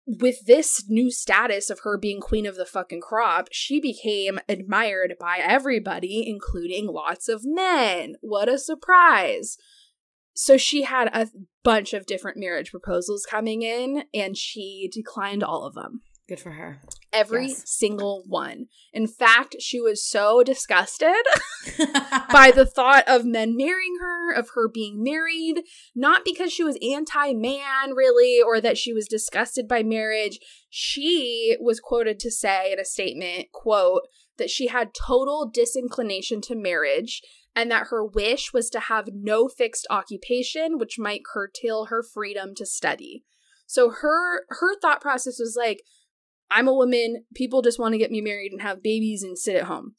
with this new status of her being queen of the fucking crop, she became admired by everybody, including lots of men. What a surprise! So she had a bunch of different marriage proposals coming in, and she declined all of them. Good for her. Every Yes. single one. In fact, she was so disgusted <laughs> <laughs> by the thought of men marrying her, of her being married, not because she was anti man, really, or that she was disgusted by marriage. She was quoted to say in a statement, quote, that she had total disinclination to marriage and that her wish was to have no fixed occupation which might curtail her freedom to study. So her her thought process was like I'm a woman, people just want to get me married and have babies and sit at home.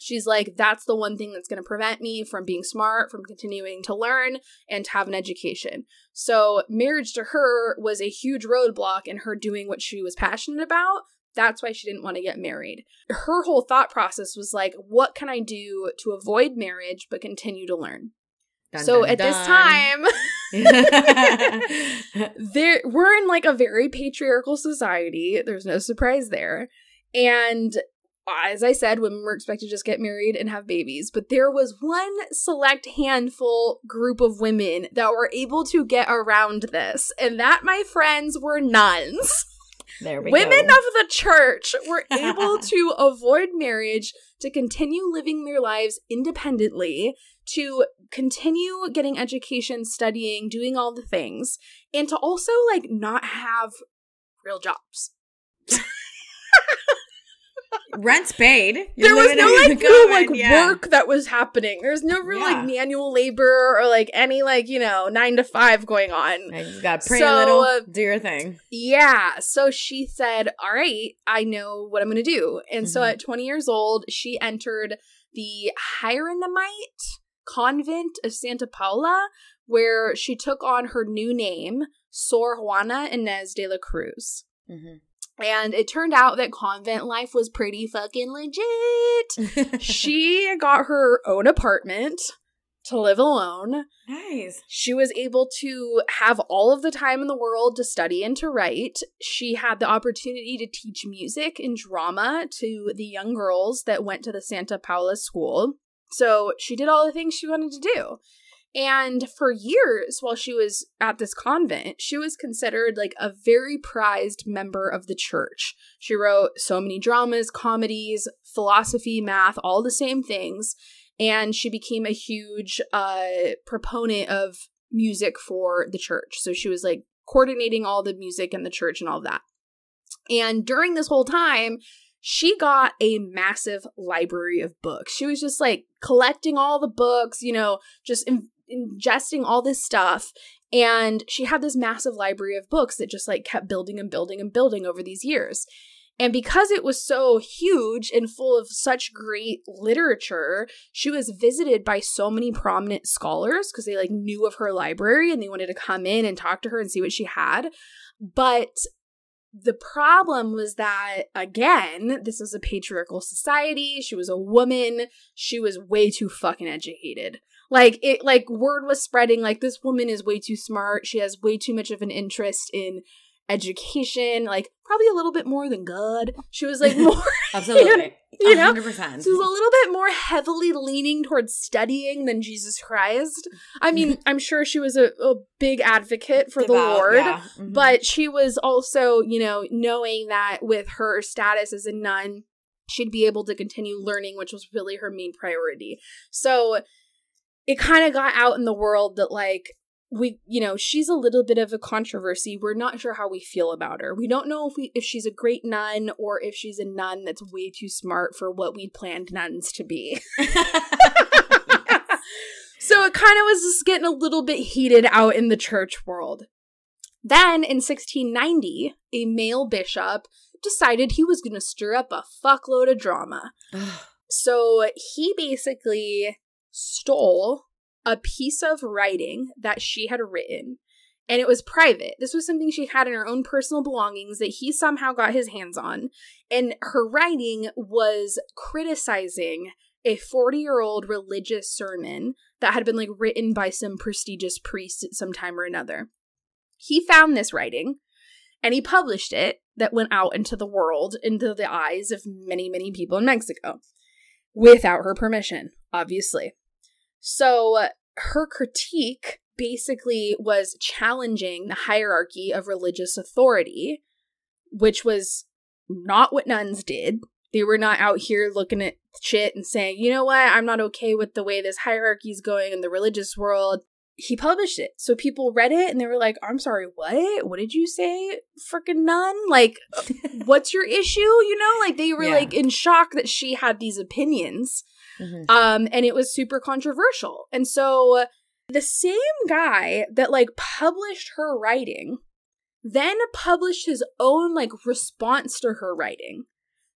She's like, that's the one thing that's going to prevent me from being smart, from continuing to learn, and to have an education. So, marriage to her was a huge roadblock in her doing what she was passionate about. That's why she didn't want to get married. Her whole thought process was like, what can I do to avoid marriage but continue to learn? Dun, so, dun, at this time, <laughs> <laughs> there we're in like a very patriarchal society. There's no surprise there. And as I said, women were expected to just get married and have babies, but there was one select handful group of women that were able to get around this, and that, my friends, were nuns. there we go. Women go. of the church were <laughs> able to avoid marriage, to continue living their lives independently, to continue getting education, studying, doing all the things, and to also like not have real jobs. Rent's paid. there You're was no like real like yeah. work that was happening. There's no real Yeah. like manual labor or like any like, you know, 9 to 5 going on. I just got pretty So, little. uh, do your thing. Yeah. So she said, All right, I know what I'm going to do. And so Mhm. at 20 years old, she entered the Hieronymite convent of Santa Paula, where she took on her new name, Sor Juana Inez de la Cruz. Mm-hmm. And it turned out that convent life was pretty fucking legit. <laughs> she got her own apartment to live alone. nice. She was able to have all of the time in the world to study and to write. She had the opportunity to teach music and drama to the young girls that went to the Santa Paula school. So she did all the things she wanted to do. And for years, while she was at this convent, she was considered like a very prized member of the church. She wrote so many dramas, comedies, philosophy, math, all the same things and she became a huge uh proponent of music for the church so she was like coordinating all the music in the church and all that and during this whole time she got a massive library of books. She was just like collecting all the books you know just in- ingesting all this stuff. And she had this massive library of books that just like kept building and building and building over these years. And because it was so huge and full of such great literature, she was visited by so many prominent scholars because they like knew of her library and they wanted to come in and talk to her and see what she had. But the problem was that again, this was a patriarchal society. She was a woman. She was way too fucking educated. Like it like word was spreading like this woman is way too smart. She has way too much of an interest in education, like probably a little bit more than God. She was like <laughs> more Absolutely. You know? 100%. she was a little bit more heavily leaning towards studying than Jesus Christ. I mean, <laughs> I'm sure she was a, a big advocate for the Lord. yeah. Mhm. But she was also, you know, knowing that with her status as a nun, she'd be able to continue learning, which was really her main priority. So it kind of got out in the world that, like, we, you know, she's a little bit of a controversy. We're not sure how we feel about her. We don't know if we if she's a great nun or if she's a nun that's way too smart for what we planned nuns to be. <laughs> So it kind of was just getting a little bit heated out in the church world. Then in 1690, a male bishop decided he was going to stir up a fuckload of drama. <sighs> So he basically stole a piece of writing that she had written, and it was private. This was something she had in her own personal belongings that he somehow got his hands on. And her writing was criticizing a 40 year old religious sermon that had been like written by some prestigious priest at some time or another. He found this writing and he published it that went out into the world, into the eyes of many, many people in Mexico without her permission, obviously. So her critique basically was challenging the hierarchy of religious authority, which was not what nuns did. They were not out here looking at shit and saying, you know what, I'm not okay with the way this hierarchy is going in the religious world. He published it. So people read it and they were like, I'm sorry, what? What did you say? Freaking nun? Like, <laughs> what's your issue? You know, like they were Yeah. like in shock that she had these opinions. Mhm. Um, and it was super controversial. And so the same guy that like published her writing then published his own like response to her writing,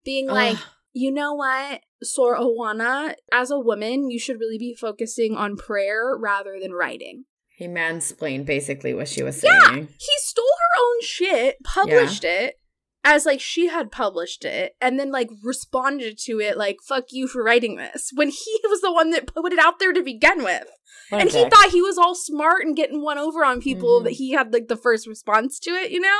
being like, Ugh. you know what, Sor Juana, as a woman, you should really be focusing on prayer rather than writing. he mansplained basically what she was saying. Yeah. saying. He stole her own shit, published it as like she had published it, and then like responded to it like, fuck you for writing this, when he <laughs> was the one that put it out there to begin with. What and he dick. thought he was all smart and getting one over on people Mhm. that he had like the first response to it, you know?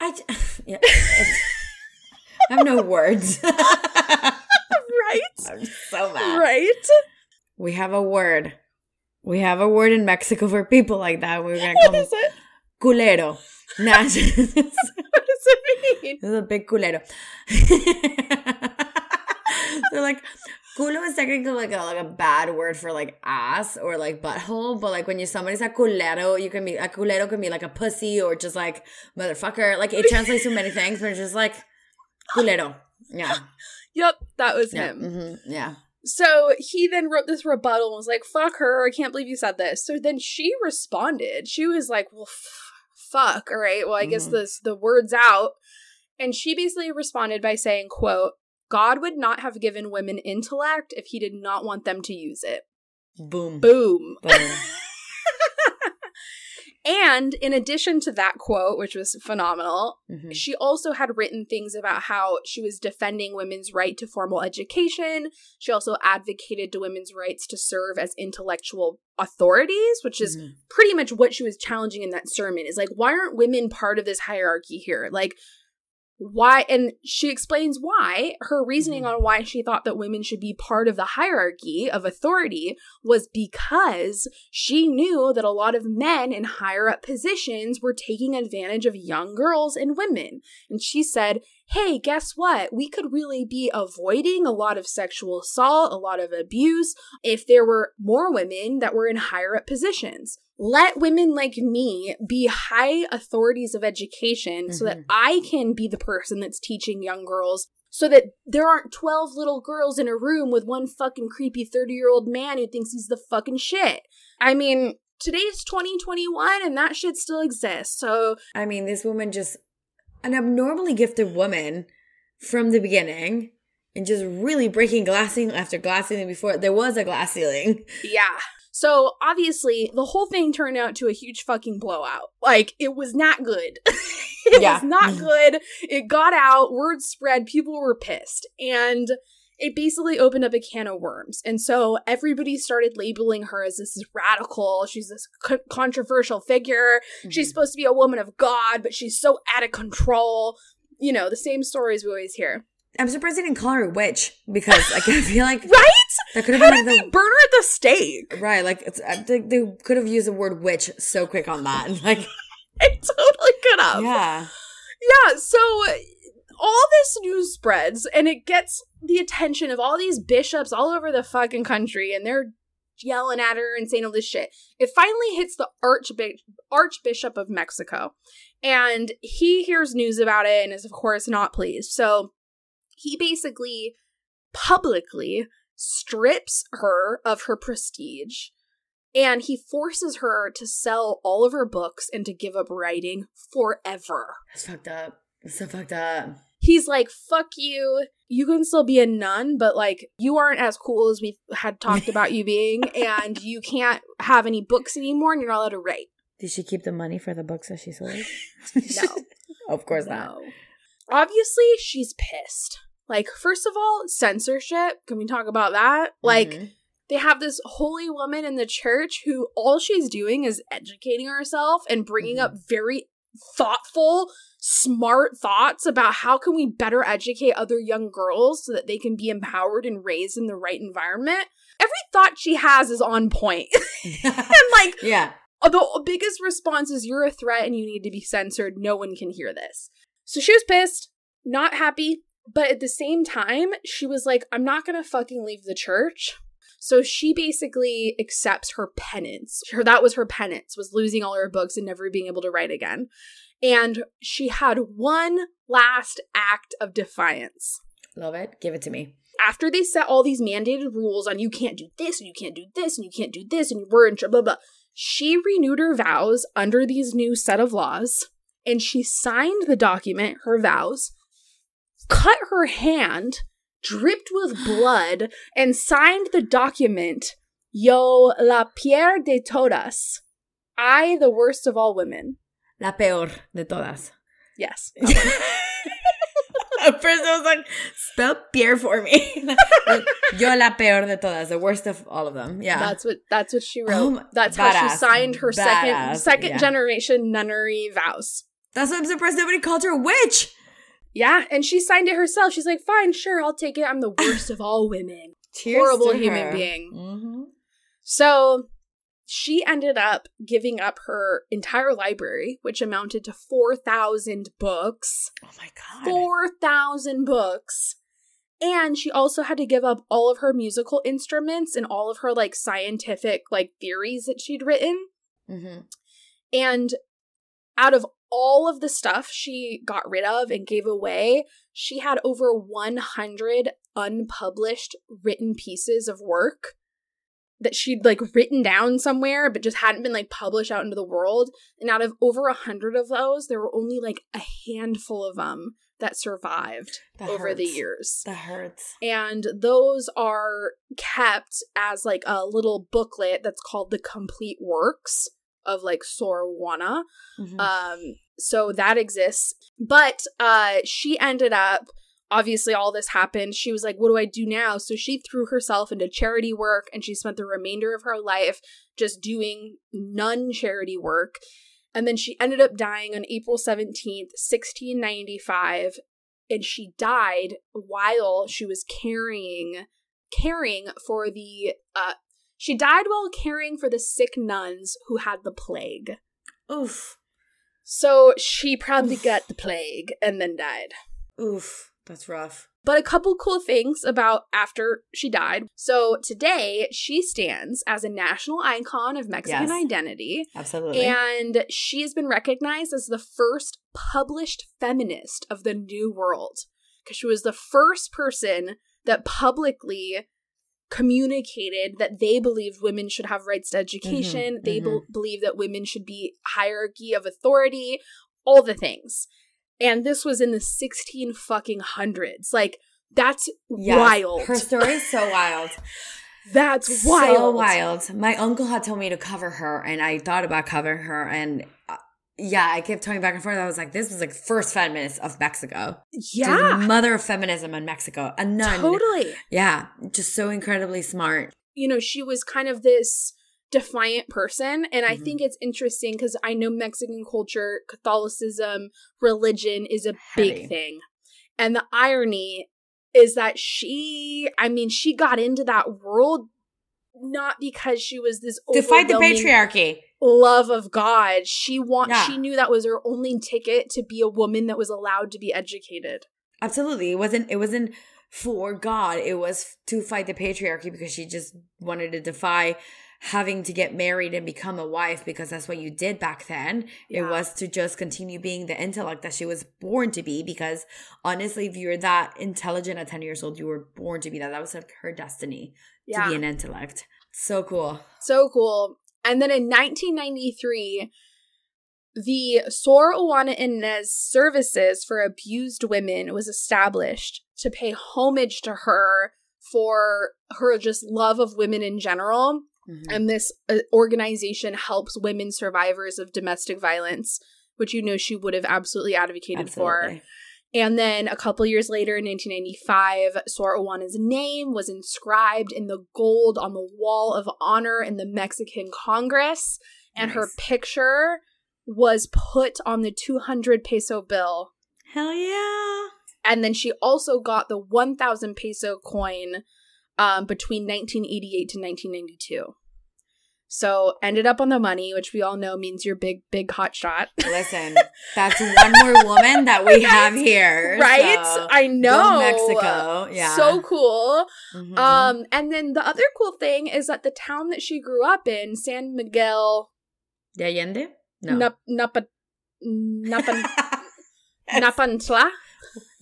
I, <laughs> yeah, I have no words. <laughs> right? I'm so mad. Right? We have a word. We have a word in Mexico for people like that. We're gonna What call is them it? culero. Nah, this is What does it mean? a big culero. <laughs> so like, culo is technically like a like a bad word for like ass or like butthole, but like when you somebody's a culero, you can be a culero can be like a pussy or just like motherfucker. Like it translates to many things, but it's just like culero. Yeah, <laughs> Yep, that was yeah, him. hmm yeah. So he then wrote this rebuttal and was like, fuck her, I can't believe you said this. So then she responded. She was like, well, f- fuck, all right, well, I guess Mhm. this the word's out. And she basically responded by saying, quote, God would not have given women intellect if he did not want them to use it. Boom. Boom. Boom. <laughs> And in addition to that quote, which was phenomenal, Mhm. she also had written things about how she was defending women's right to formal education. She also advocated to women's rights to serve as intellectual authorities, which is Mhm. pretty much what she was challenging in that sermon is like, why aren't women part of this hierarchy here? Like, why? And she explains why. Her reasoning Mhm. on why she thought that women should be part of the hierarchy of authority was because she knew that a lot of men in higher up positions were taking advantage of young girls and women. And she said, hey, guess what? We could really be avoiding a lot of sexual assault, a lot of abuse, if there were more women that were in higher up positions. Let women like me be high authorities of education so that Mhm. I can be the person that's teaching young girls so that there aren't 12 little girls in a room with one fucking creepy 30 year old man who thinks he's the fucking shit. I mean, today's 2021 and that shit still exists. So, I mean, this woman just an abnormally gifted woman from the beginning and just really breaking glass ceiling after glass ceiling before there was a glass ceiling. yeah. So, obviously, the whole thing turned out to a huge fucking blowout. Like, it was not good. <laughs> it Yeah. was not mm-hmm. good. It got out, word spread, people were pissed. And it basically opened up a can of worms. And so everybody started labeling her as this radical, she's this co- controversial figure. She's supposed to be a woman of God, but she's so out of control. You know, the same stories we always hear. I'm surprised they didn't call her a witch because like I feel like <laughs> Right? that could have been like they the burn her at the stake? right like it's, I think they could have used the word witch so quick on that and <laughs> like <laughs> I totally could have. yeah Yeah, so uh, all this news spreads and it gets the attention of all these bishops all over the fucking country and they're yelling at her and saying all this shit. It finally hits the archbi- archbishop of Mexico and he hears news about it and is of course not pleased. So he basically publicly strips her of her prestige and he forces her to sell all of her books and to give up writing forever. that's fucked up so fucked up He's like, fuck you. You can still be a nun, but like, you aren't as cool as we had talked about you being, <laughs> and you can't have any books anymore, and you're not allowed to write. did she keep the money for the books that she sold No. <laughs> of course not Obviously, she's pissed. Like, first of all, censorship. Can we talk about that? Like, Mhm. they have this holy woman in the church who all she's doing is educating herself and bringing up very thoughtful smart thoughts about how can we better educate other young girls so that they can be empowered and raised in the right environment every thought she has is on point <laughs> <laughs> and like yeah uh, the biggest response is you're a threat and you need to be censored no one can hear this so she was pissed not happy, but at the same time, she was like, I'm not gonna fucking leave the church. So she basically accepts her penance. Her that was her penance, was losing all her books and never being able to write again. And she had one last act of defiance. Love it. Give it to me. After they set all these mandated rules on you can't do this and you can't do this and you can't do this and you were in blah blah, she renewed her vows under these new set of laws and she signed the document, her vows, cut her hand, dripped with blood, and signed the document, Yo la pierre de todas. I, the worst of all women. La peor de todas. Yes. At first I was like, spell Pierre for me. <laughs> Yo la peor de todas, the worst of all of them. Yeah. That's what that's what she wrote. Oh that's how she signed her second Badass, second yeah. generation nunnery vows. That's why I'm surprised nobody called her a witch. Yeah, and she signed it herself. She's like, "Fine, sure, I'll take it. I'm the worst of all women." <laughs> Cheers Horrible human being. Mm-hmm. So she ended up giving up her entire library, which amounted to 4,000 books. Oh my god. 4,000 books. And she also had to give up all of her musical instruments and all of her like scientific like theories that she'd written. Mm-hmm. And out of all of the stuff she got rid of and gave away, she had over 100 unpublished written pieces of work that she'd like written down somewhere but just hadn't been like published out into the world. And out of over a hundred of those, there were only like a handful of them that survived That over the years That hurts. and those are kept as like a little booklet that's called the complete works of like Sor Juana. Mhm. Um so that exists. But uh she ended up obviously all this happened. She was like, what do I do now? So she threw herself into charity work and she spent the remainder of her life just doing nun charity work. And then she ended up dying on April 17th, 1695, and she died while she was carrying caring for the uh she died while caring for the sick nuns who had the plague. Oof. So she probably Oof. got the plague and then died. Oof. That's rough. But a couple cool things about after she died. So today she stands as a national icon of Mexican Yes. identity. Absolutely. And she has been recognized as the first published feminist of the New World because she was the first person that publicly communicated that they believed women should have rights to education, Mhm, they mhm. be- believe that women should be hierarchy of authority, all the things. And this was in the 16 fucking hundreds. Like that's Yes. wild. Her story is so wild. <laughs> that's wild. So wild. My uncle had told me to cover her, and I thought about covering her, and uh, yeah, I kept talking back and forth. I was like, this was like first feminist of Mexico. Yeah. The mother of feminism in Mexico. A nun. Totally. Yeah. Just so incredibly smart. you know, she was kind of this defiant person. And I Mhm. think it's interesting because I know Mexican culture, Catholicism, religion is a Heavy. big thing. And the irony is that she, I mean, she got into that world not because she was this fight the patriarchy. love of God. She want Yeah. she knew that was her only ticket to be a woman that was allowed to be educated. Absolutely. It wasn't it wasn't for God. It was to fight the patriarchy because she just wanted to defy having to get married and become a wife because that's what you did back then. It was to just continue being the intellect that she was born to be because honestly, if you were that intelligent at 10 years old, you were born to be that. That was like her destiny Yeah. to be an intellect. So cool. So cool. And then in 1993, the Sor Juana Inez Services for Abused Women was established to pay homage to her for her just love of women in general. Mhm. And this uh, organization helps women survivors of domestic violence, which you know she would have absolutely advocated for. And then a couple years later, in 1995, Sor Juana's name was inscribed in the gold on the wall of honor in the Mexican Congress, and her picture was put on the 200 peso bill. Hell yeah. And then she also got the 1,000 peso coin um, between 1988 to 1992. So ended up on the money, which we all know means you're big, big hot shot. <laughs> Listen, that's one more woman that we have here. right? so I go know. Mexico. Yeah. So cool. Mhm. Um, and then the other cool thing is that the town that she grew up in, San Miguel De Allende? No. Nap- Napa Napan <laughs> Napantla.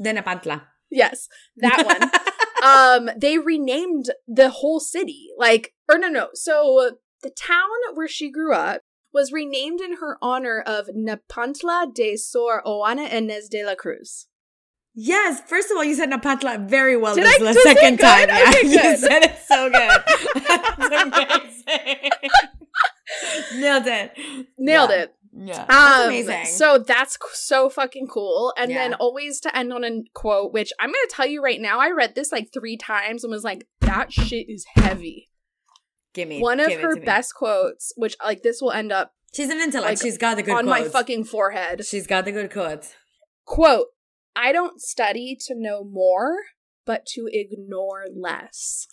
De Napantla. Yes, that one. <laughs> um, they renamed the whole city. Like, or no, no. So the town where she grew up was renamed in her honor of Napantla de Sor Juana Inez de la Cruz. Yes, first of all, you said Napantla very well Did this I- the did I say second time. Yeah, Okay, <laughs> you said it so good. <laughs> That's amazing. <laughs> Nailed it. Nailed Yeah. it. Yeah. That's um, amazing. So that's so fucking cool. And then always to end on a quote, which I'm going to tell you right now, I read this like three times and was like, that shit is heavy. give me One of give it her best quotes, which like this will end up She's an intellect. like, She's got the good on my fucking forehead. She's got the good quotes. Quote, I don't study to know more, but to ignore less.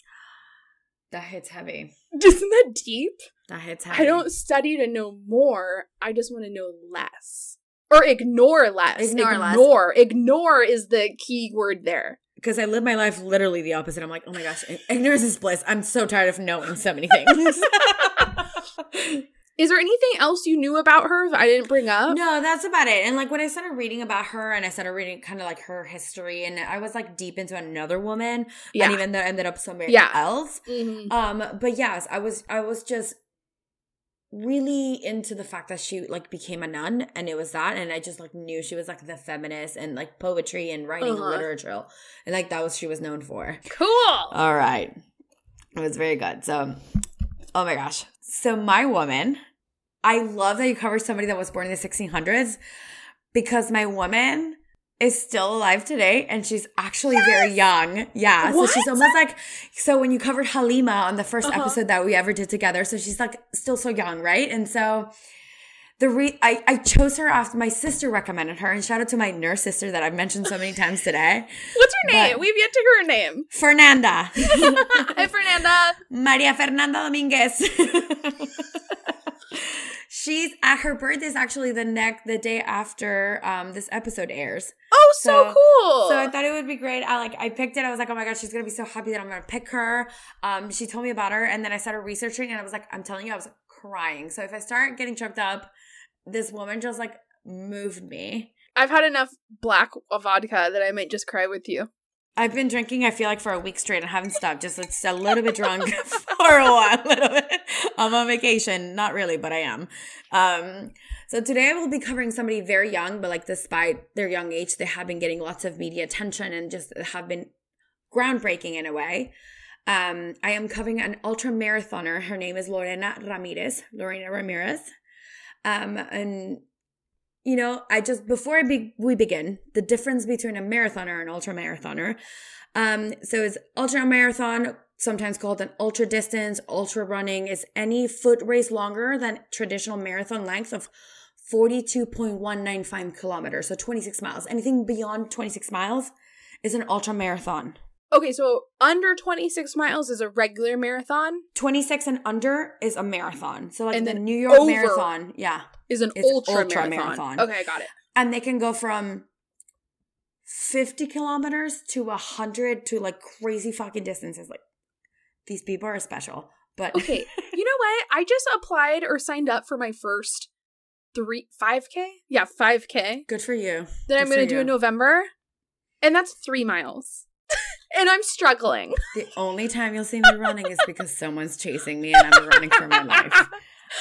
That hits heavy. <laughs> Isn't that deep? That hits heavy. I don't study to know more. I just want to know less. Or ignore less. Ignore less. ignore. Ignore is the key word there. because I live my life literally the opposite. I'm like, oh my gosh, ignorance is bliss. I'm so tired of knowing so many things. <laughs> Is there anything else you knew about her that I didn't bring up? no, that's about it. And like when I started reading about her and I started reading kind of like her history, and I was like deep into another woman, Yeah. and even though I ended up somewhere Yeah. else. Mhm. Um, but yes, I was I was just really into the fact that she like became a nun and it was that and I just like knew she was like the feminist and like poetry and writing Uh-huh. literature and like that was she was known for. Cool. All right. It was very good. So, oh my gosh. So, my woman, I love that you covered somebody that was born in the 1600s because my woman is still alive today and she's actually very young. Yeah. So, she's almost like, so when you covered Halima on the 1st Uh-huh. episode that we ever did together, so she's like still so young, right? And so, the re- I, I chose her after my sister recommended her and shout out to my nurse sister that I've mentioned so many times today <laughs> What's her name? But- We've yet to hear her name. Fernanda <laughs> <laughs> Hi, Fernanda. Maria Fernanda Dominguez. She's at her birthday is actually the next the day after um this episode airs. Oh, so, So- cool. So I thought it would be great. I like I picked it. I was like, oh my gosh, she's gonna be so happy that I'm gonna pick her. Um, she told me about her, and then I started researching, and I was like, I'm telling you, I was crying. So if I start getting choked up, this woman just like moved me. I've had enough black vodka that I might just cry with you. I've been drinking, I feel like, for a week straight and haven't stopped. Just it's a little bit drunk <laughs> for a while, a little bit. I'm on vacation. Not really, but I am. Um, so today I will be covering somebody very young, but like despite their young age, they have been getting lots of media attention and just have been groundbreaking in a way. Um, I am covering an ultra marathoner. Her name is Lorena Ramirez. Lorena Ramirez. Um, and you know, I just before I be, we begin, the difference between a marathoner and ultra marathoner. Um, so it's ultra marathon, sometimes called an ultra distance, ultra running, is any foot race longer than traditional marathon length of 42.195 kilometers, so 26 miles. Anything beyond 26 miles is an ultra marathon. Okay, so under 26 miles is a regular marathon, 26 and under is a marathon. So like And the New York Marathon, yeah. is an ultra, ultra marathon. marathon. Okay, got it. and they can go from 50 kilometers to 100 to like crazy fucking distances like these people are special but Okay, <laughs> you know what? I just applied or signed up for my first three, 5K? Yeah, 5K good for you that I'm gonna do you. in November. And that's three miles. And I'm struggling. <laughs> the only time you'll see me running is because someone's chasing me and i'm running for my life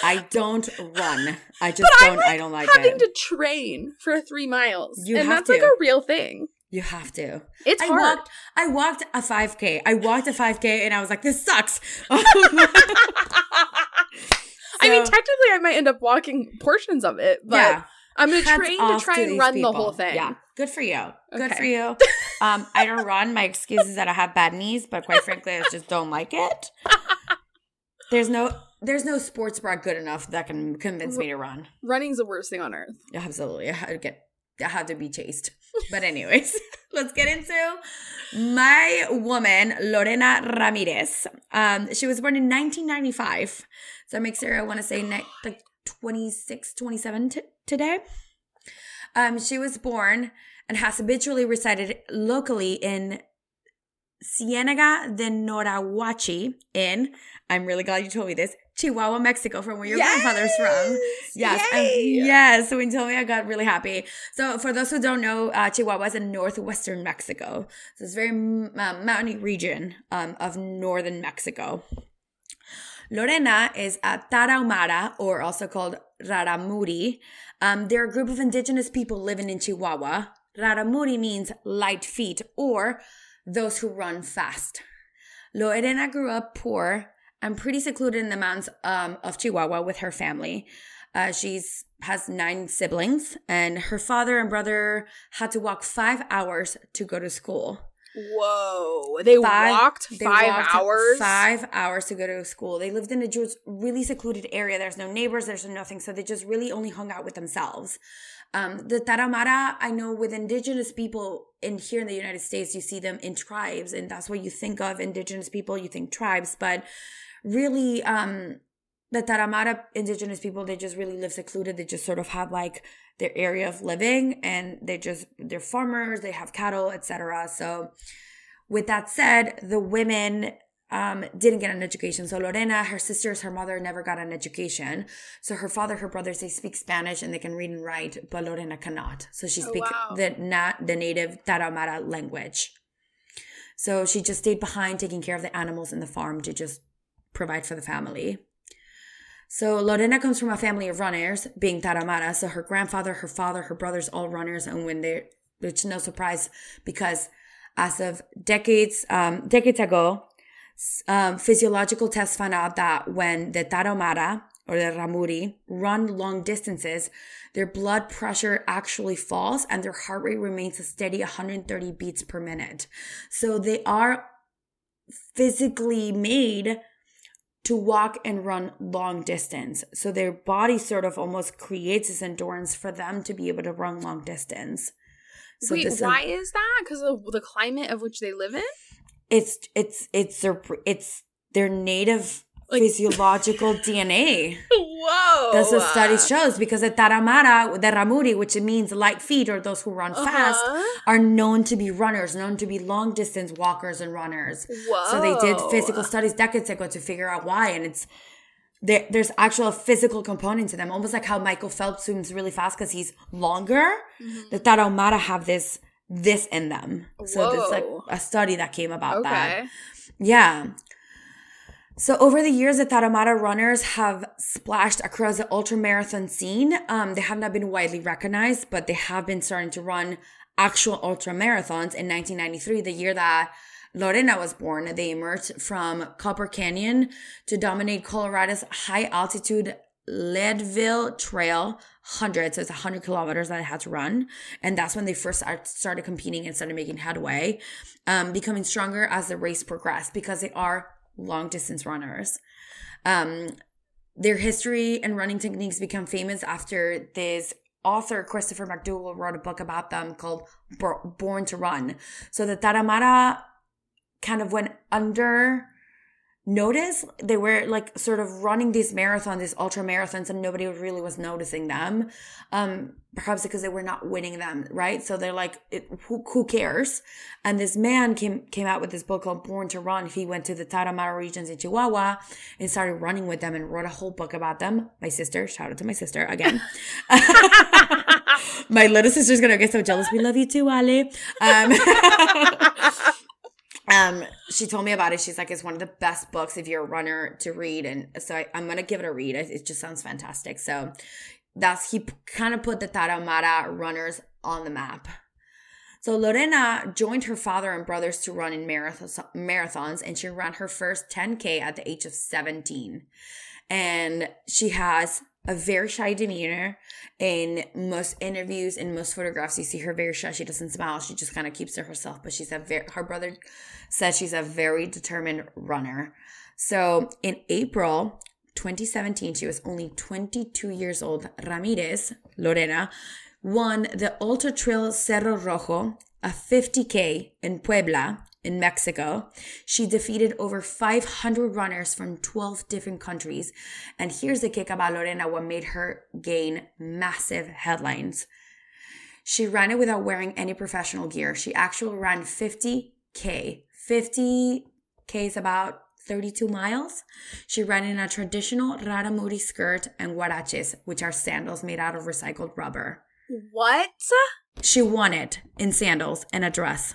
i don't run i just But don't i don't like Having it to train for three miles. You and that's like a real thing. you have to It's I hard. walked I walked a 5k I walked a 5k and I was like this sucks <laughs> I mean, technically, I might end up walking portions of it, but yeah I'm going to train to try and run the whole thing. Yeah, good for you. Good Okay. for you. <laughs> Um, I don't run. My excuse is that I have bad knees, but quite frankly, I just don't like it. <laughs> There's no there's no sports bra good enough that can convince me to run. Running's the worst thing on earth. Yeah, absolutely. I had to get had to be chased. But anyways, <laughs> let's get into my woman, Lorena Ramirez. Um, she was born in 1995. So that makes her, I want to say, ne- like 26, 27 t- today. Um, she was born and has habitually resided locally in Cienega de Norahuachi in, I'm really glad you told me this, Chihuahua, Mexico, from where your grandfather's from. Yes. yes. So when you told me, I got really happy. So for those who don't know, uh, Chihuahua is in northwestern Mexico. So it's a very um, mountainy region um, of northern Mexico. Lorena is a Tarahumara, or also called Raramuri. Um, they're a group of indigenous people living in Chihuahua. Raramuri means light feet or those who run fast. Lorena grew up poor and pretty secluded in the mountains um, of Chihuahua with her family. Uh, she's has nine siblings, and her father and brother had to walk five hours to go to school. Whoa. They Five- walked they five walked hours. Five hours to go to school. They lived in a just really secluded area. There's no neighbors. There's nothing. So they just really only hung out with themselves. Um, the Tarahumara, I know with indigenous people in here in the United States, you see them in tribes, and that's what you think of indigenous people. You think tribes, but really, um, the Tarahumara indigenous people, they just really live secluded. They just sort of have like their area of living, and they just they're farmers. They have cattle, etc. So with that said, the women um, didn't get an education. So Lorena, her sisters, her mother never got an education. So her father, her brothers, they speak Spanish and they can read and write, but Lorena cannot. So she Oh, speaks wow. the not the native Tarahumara language. So she just stayed behind, taking care of the animals in the farm to just provide for the family. So Lorena comes from a family of runners, being Tarahumara. So her grandfather, her father, her brothers, all runners, and when they're, it's no surprise because as of decades, um, decades ago, um, physiological tests found out that when the Tarahumara or the Ramuri run long distances, their blood pressure actually falls and their heart rate remains a steady 130 beats per minute. So they are physically made to walk and run long distance. So their body sort of almost creates this endurance for them to be able to run long distance. So Wait, why is that? Because of the climate of which they live in? it's it's it's their it's their native Like- physiological <laughs> DNA. Whoa. That's what study shows because the Taramara, the Ramuri, which means light feet or those who run fast, Uh-huh. are known to be runners, known to be long distance walkers and runners. Whoa. So they did physical studies decades ago to figure out why, and it's there, there's actual physical component to them, almost like how Michael Phelps swims really fast because he's longer. Mm-hmm. The Tarahumara have this this in them, so it's like a study that came about that. Okay. Yeah. So over the years, the Tarahumara runners have splashed across the ultramarathon scene. Um, they have not been widely recognized, but they have been starting to run actual ultramarathons. In 1993, the year that Lorena was born, they emerged from Copper Canyon to dominate Colorado's high altitude Leadville Trail 100. So it's 100 kilometers that they had to run. And that's when they first started competing and started making headway, um, becoming stronger as the race progressed because they are long distance runners. Um, their history and running techniques become famous after this author, Christopher McDougall, wrote a book about them called Born to Run. So the Taramara kind of went under notice. They were like sort of running these marathons, these ultra marathons, and nobody really was noticing them. Um, perhaps because they were not winning them, right? So they're like, it, who, who cares? And this man came came out with this book called Born to Run. He went to the Tarahumara regions in Chihuahua and started running with them and wrote a whole book about them. My sister, shout out to my sister again. <laughs> <laughs> my little sister's gonna get so jealous. We love you too, Ale. Um, <laughs> um, she told me about it. She's like, it's one of the best books if you're a runner to read, and so I, I'm gonna give it a read. It, it just sounds fantastic. So that's he kind of put the Tarahumara runners on the map. So Lorena joined her father and brothers to run in marathons, and she ran her first 10k at the age of 17. And she has a very shy demeanor. In most interviews, in most photographs, you see her very shy. She doesn't smile. She just kind of keeps to herself. But she's a very. Her brother says she's a very determined runner. So in April 2017, she was only 22 years old. Ramirez, Lorena, won the Ultra Trail Cerro Rojo, a 50K in Puebla, in Mexico. She defeated over 500 runners from 12 different countries. And here's the kick about Lorena, what made her gain massive headlines. She ran it without wearing any professional gear. She actually ran 50K. 50K is about 32 miles. She ran in a traditional raramuri skirt and huaraches, which are sandals made out of recycled rubber. What? She won it in sandals and a dress.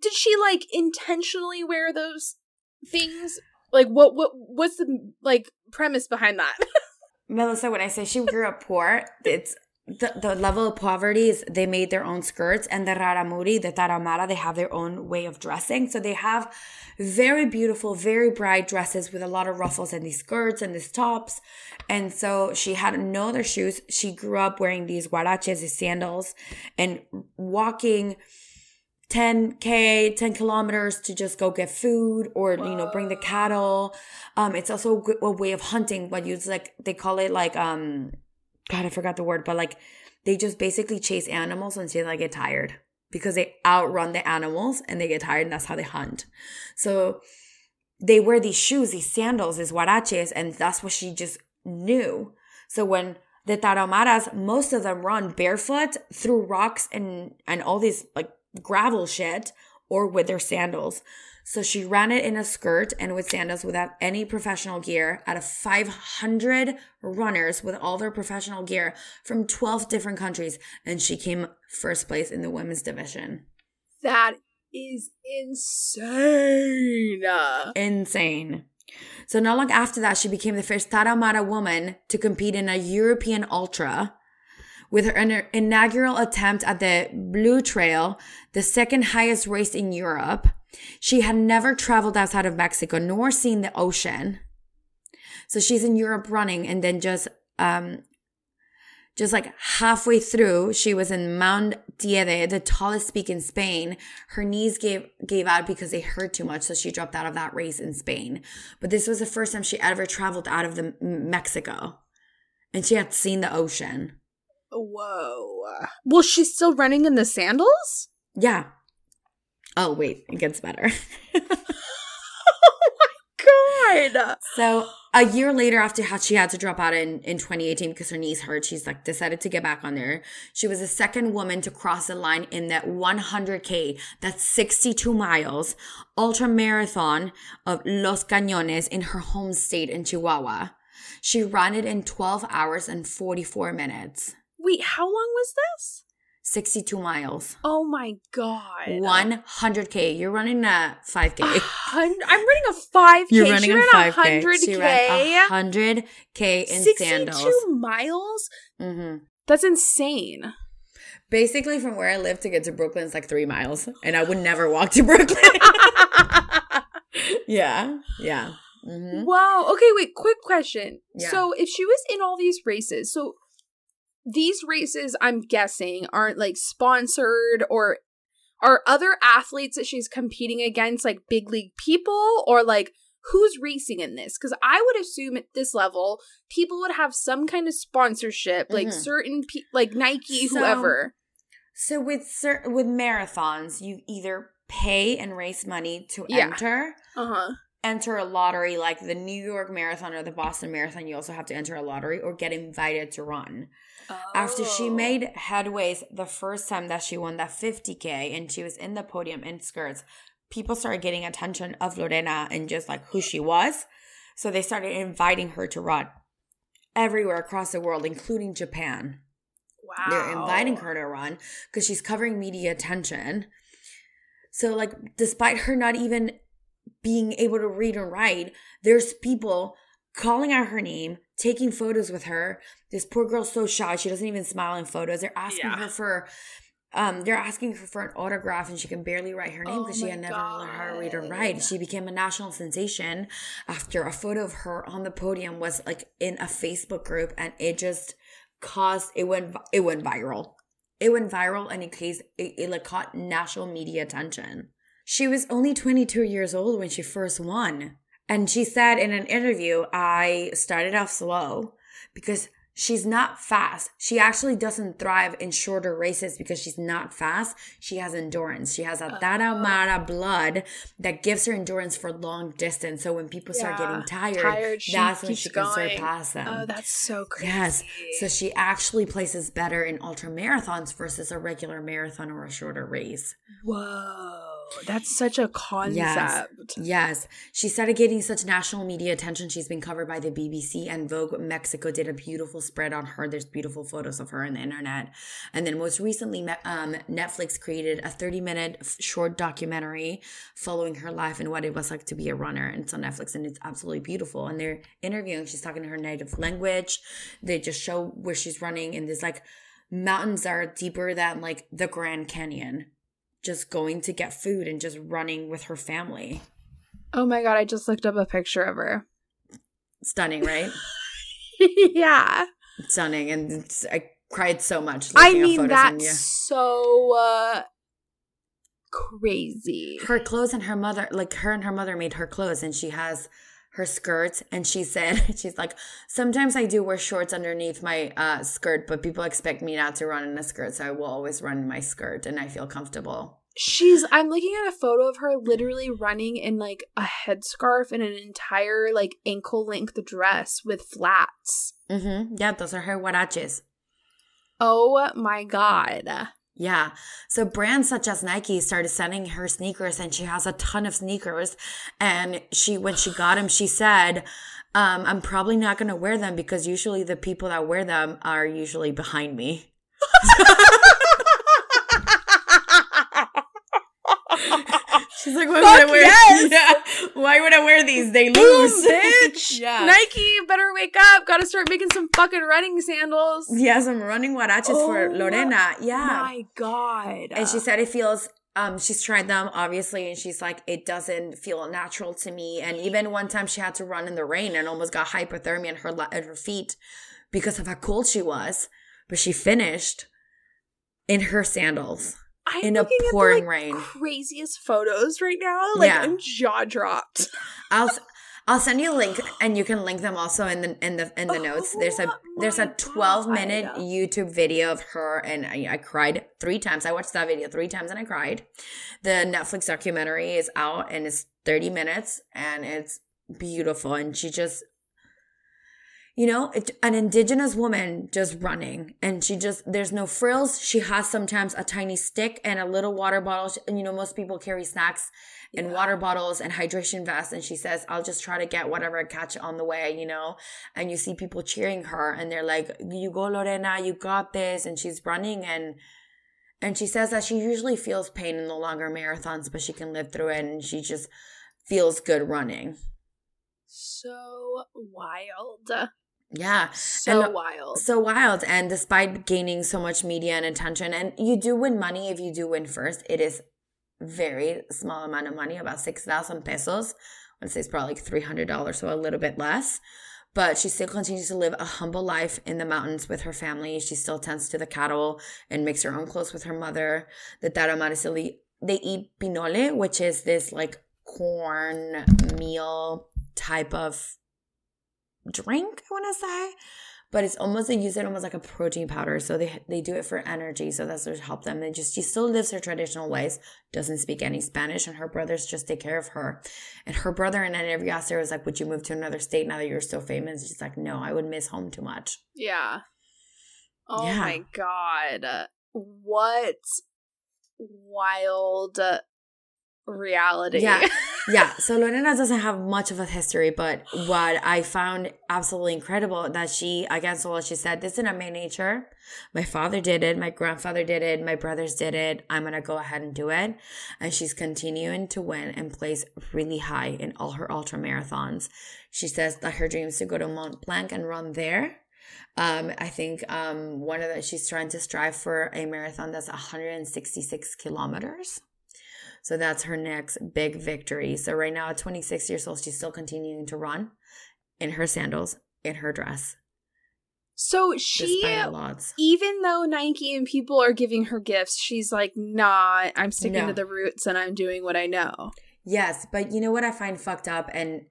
Did she like intentionally wear those things? Like what what what's the like premise behind that? <laughs> Melissa, when I say she grew up poor, it's the, the level of poverty is they made their own skirts and the raramuri, the tarahumara, they have their own way of dressing. So they have very beautiful, very bright dresses with a lot of ruffles and these skirts and these tops. And so she had no other shoes. She grew up wearing these huaraches, these sandals and walking 10k 10 kilometers to just go get food or you know bring the cattle. Um it's also a way of hunting but you like they call it like um god i forgot the word but like they just basically chase animals until they get tired because they outrun the animals and they get tired and that's how they hunt. So they wear these shoes these sandals these huaraches and that's what she just knew. So when the tarahumaras most of them run barefoot through rocks and and all these like gravel shit or with their sandals. So she ran it in a skirt and with sandals without any professional gear out of 500 runners with all their professional gear from 12 different countries. And she came first place in the women's division. That is insane. Insane. So not long after that, she became the first Tarahumara woman to compete in a European ultra with her inaugural attempt at the Blue Trail, the second highest race in Europe. She had never traveled outside of Mexico nor seen the ocean. So she's in Europe running and then just um just like halfway through, she was in Mount Teide, the tallest peak in Spain. Her knees gave gave out because they hurt too much, so she dropped out of that race in Spain. But this was the first time she ever traveled out of the Mexico, and she had seen the ocean. Whoa. Well, she's still running in the sandals? Yeah. Oh, wait, it gets better. <laughs> oh my god. So a year later after how she had to drop out in, in 2018 because her knees hurt, she's like decided to get back on there. She was the second woman to cross the line in that 100K, that's 62 miles, ultra marathon of Los Cañones in her home state in Chihuahua. She ran it in 12 hours and 44 minutes. Wait, how long was this? 62 miles. Oh my god. 100k. You're running a 5k. I'm running a 5k. You're running she a 5k. 100k. She ran 100k in 62 sandals. miles? hmm That's insane. Basically, from where I live to get to Brooklyn is like three miles, and I would never walk to <laughs> Brooklyn. yeah, yeah. hmm Wow. Okay, wait, quick question. Yeah. So if she was in all these races, so these races I'm guessing aren't like sponsored or are other athletes that she's competing against like big league people or like who's racing in this because i would assume at this level people would have some kind of sponsorship like Mhm. certain pe- like nike So- whoever So with cer- with marathons, you either pay and raise money to Yeah. enter, uh-huh enter a lottery like the New York Marathon or the Boston Marathon. You also have to enter a lottery or get invited to run. After she Oh. made headways the first time that she won that 50K and she was in the podium in skirts, people started getting attention of Lorena and just like who she was. So they started inviting her to run everywhere across the world, including Japan. wow They're inviting her to run because she's covering media attention. So, like, despite her not even being able to read and write, there's people calling out her name, taking photos with her. This poor girl's so shy; she doesn't even smile in photos. They're asking Yeah. her for, um, they're asking her for an autograph, and she can barely write her name Oh because she my had never learned how to read or write. She became a national sensation after a photo of her on the podium was like in a Facebook group, and it just caused it went it went viral. It went viral and it case it, it like caught national media attention. She was only 22 years old when she first won. And she said in an interview, I started off slow because she's not fast. She actually doesn't thrive in shorter races because she's not fast. She has endurance. She has a uh, Tarahumara uh. blood that gives her endurance for long distance. So when people start getting tired, Tired, she that's when she can surpass them. Oh, that's so crazy. Yes. So she actually places better in ultra marathons versus a regular marathon or a shorter race. Whoa. That's such a concept. Yes. She started getting such national media attention. She's been covered by the BBC and Vogue Mexico did a beautiful spread on her. There's beautiful photos of her on the internet. And then most recently, um, Netflix created a 30 minute short documentary following her life and what it was like to be a runner. And it's on Netflix and it's absolutely beautiful. And they're interviewing, she's talking in her native language. They just show where she's running and there's like mountains are deeper than like the Grand Canyon. Just going to get food and just running with her family. Oh my god, I just looked up a picture of her. Stunning, right? <laughs> yeah. Stunning. And I cried so much. I mean, that's yeah. so uh, crazy. her clothes and her mother like her and her mother made her clothes and she has her skirts and she said <laughs> she's like sometimes i do wear shorts underneath my uh skirt but people expect me not to run in a skirt so i will always run in my skirt and i feel comfortable She's I'm looking at a photo of her literally running in like a headscarf and an entire like ankle length dress with flats. mm-hmm yeah those are her huaraches Oh my god. Yeah. So brands such as nike started sending her sneakers and she has a ton of sneakers. And she when she got them she said um, i'm probably not going to wear them because usually the people that wear them are usually behind me <laughs> <laughs> She's like, why Fuck would I wear? yes! <laughs> Yeah, why would I wear these? They lose, <laughs> bitch. yeah. Nike, better wake up. Gotta start making some fucking running sandals. Yes, I'm running huaraches for Oh Lorena. Yeah, My god. and she said it feels. Um, she's tried them obviously, and she's like, it doesn't feel natural to me. And even one time, she had to run in the rain and almost got hypothermia in her in her feet because of how cold she was. But she finished in her sandals. I'm in a at the, pouring like, rain. Craziest photos right now. Like Yeah. I'm jaw dropped. <laughs> I'll I'll send you a link, and you can link them also in the in the in the oh, notes. There's a Oh there's a my 12 minute YouTube video of her, and I, I cried three times. I watched that video three times, and I cried. The Netflix documentary is out, and it's 30 minutes, and it's beautiful. And she just, you know, it, an indigenous woman just running, and she just there's no frills. She has sometimes a tiny stick and a little water bottle, and you know most people carry snacks and water bottles and hydration vests. And she says i'll just try to get whatever i catch on the way you know? And you see people cheering her and they're like you go lorena you got this. And she's running and and she says that she usually feels pain in the longer marathons but she can live through it and she just feels good running. So wild. Yeah So And- wild. so wild and despite gaining so much media and attention and you do win money if you do win first it is very small amount of money about 6000 pesos. I would say it's probably like $300 so a little bit less. But she still continues to live a humble life in the mountains with her family. She still tends to the cattle and makes her own clothes with her mother. The Tarahumara they eat pinole which is this like corn meal type of drink, I want to say. But it's almost they use it almost like a protein powder, so they they do it for energy. So that's what help them. They just she still lives her traditional ways, doesn't speak any Spanish, and her brothers just take care of her. And her brother in an interview asked her was like, "Would you move to another state now that you're so famous?" She's like, "No, I would miss home too much." Yeah. Oh Yeah. my god. What wild reality. Yeah. <laughs> yeah. So Lorena doesn't have much of a history, but what I found absolutely incredible that she, against all, she said, "This is not my nature. My father did it. My grandfather did it. My brothers did it. I'm gonna go ahead and do it." And she's continuing to win and place really high in all her ultra marathons. She says that her dream is to go to Mont Blanc and run there. Um, I think um, one of the she's trying to strive for a marathon that's 166 kilometers. So that's her next big victory. So right now at 26 years old, she's still continuing to run in her sandals, in her dress, So she despite all odds. even though Nike and people are giving her gifts, she's like, nah, I'm sticking No. to the roots and I'm doing what I know. Yes, but you know what I find fucked up, and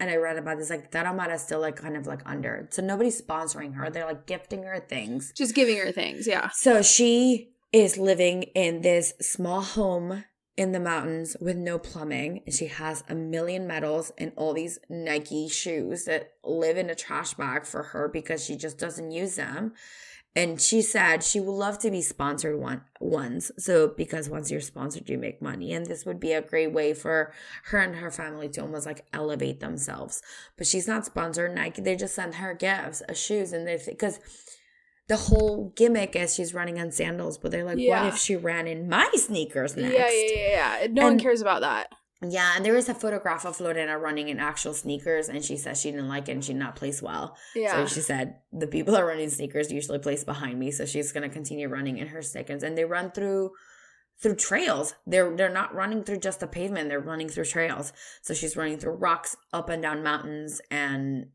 and I read about this, like Taramara is still like kind of like under. So nobody's sponsoring her. They're like gifting her things. Just giving her things, yeah. So she is living in this small home in the mountains with no plumbing. And she has a million medals and all these Nike shoes that live in a trash bag for her because she just doesn't use them. And she said she would love to be sponsored one once. So because once you're sponsored, you make money. And this would be a great way for her and her family to almost like elevate themselves. But she's not sponsored Nike. They just send her gifts, uh, shoes, and they because the whole gimmick as she's running on sandals. But they're like, Yeah. what if she ran in my sneakers next? Yeah, yeah, yeah, yeah. No one cares about that. Yeah, and there is a photograph of Lorena running in actual sneakers, and she says she didn't like it and she did not place well. Yeah. So she said the people that run in sneakers usually place behind me, so she's gonna continue running in her sneakers, and they run through through trails. They're they're not running through just the pavement; they're running through trails. So she's running through rocks, up and down mountains, and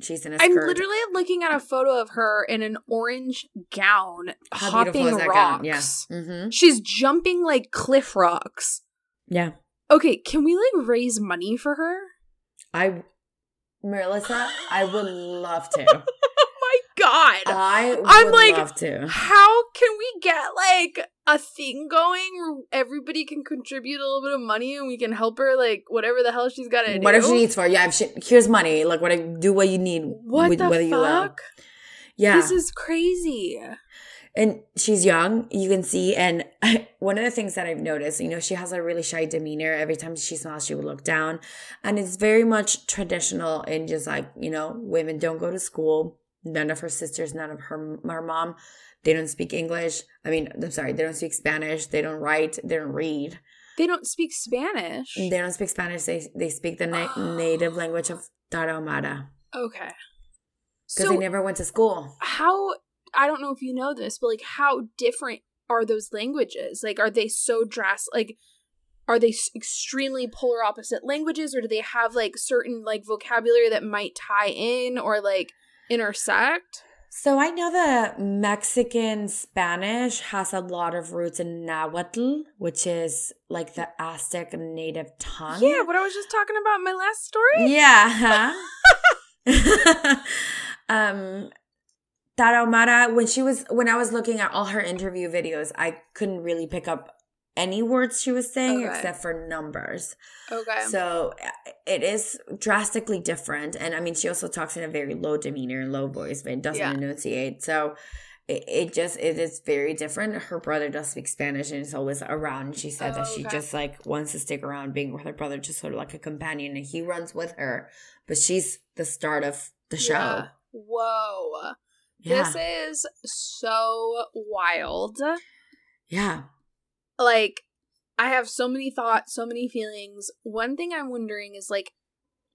she's in a I'm literally looking at a photo of her in an orange gown, How hopping beautiful is that rocks. gown? Yeah. Mm-hmm. She's jumping like cliff rocks. Yeah. Okay, can we like raise money for her? I, Melissa, I would love to. <laughs> God. I would I'm like, love to. How can we get like a thing going where everybody can contribute a little bit of money and we can help her like whatever the hell she's got to do? Whatever she needs for, yeah. She, here's money. Like, what I do what you need. What with- the whether you will. fuck? Yeah, This is crazy. and she's young. You can see, and <laughs> one of the things that I've noticed, you know, she has a really shy demeanor. Every time she smiles, she would look down, and it's very much traditional in just like you know, women don't go to school. None of her sisters, none of her her mom, they don't speak English. I mean, I'm sorry, they don't speak Spanish. They don't write. They don't read. They don't speak Spanish. They don't speak Spanish. They they speak the na- <gasps> native language of Tarahumara okay. because So they never went to school. how I don't know if you know this, but like how different are those languages? Like are they so drastic like are they extremely polar opposite languages or do they have like certain like vocabulary that might tie in or like intersect? So I know the Mexican Spanish has a lot of roots in Nahuatl, which is like the Aztec native tongue. Yeah, what I was just talking about in my last story? Yeah. <laughs> huh? <laughs> um Tarahumara, when she was when I was looking at all her interview videos, I couldn't really pick up any words she was saying Okay. except for numbers. Okay. So uh, it is drastically different. And I mean, she also talks in a very low demeanor and low voice, but it doesn't Yeah. enunciate. So it, it just, it is very different. Her brother does speak Spanish and is always around. She said that Oh, she okay. just like wants to stick around being with her brother, just sort of like a companion. And he runs with her, but she's the start of the show. Yeah. Whoa. Yeah. This is so wild. yeah. Like, I have so many thoughts, so many feelings. One thing I'm wondering is like,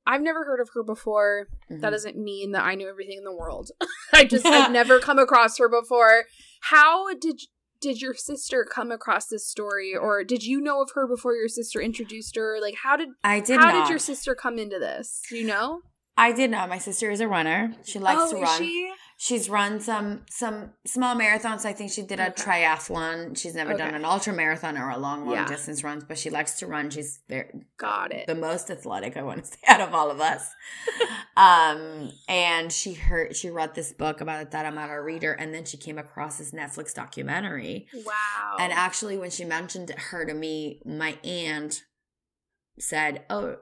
I've never heard of her before. That Mhm. doesn't mean that I knew everything in the world. <laughs> I just <laughs> I've never come across her before. How did did your sister come across this story, or did you know of her before your sister introduced her? Like, how did I did how not. did your sister come into this? Do you know? I did not. My sister is a runner. She likes oh, to is run. she? She's run some some small marathons. I think she did a Okay. triathlon. She's never done an ultra marathon or a long, long Yeah. distance runs, but she likes to run. She's very, Got it. the most athletic, I want to <laughs> say, out of all of us. <laughs> um, and she heard she read this book about the a reader, and then she came across this Netflix documentary. Wow. And actually, when she mentioned her to me, my aunt said, "Oh,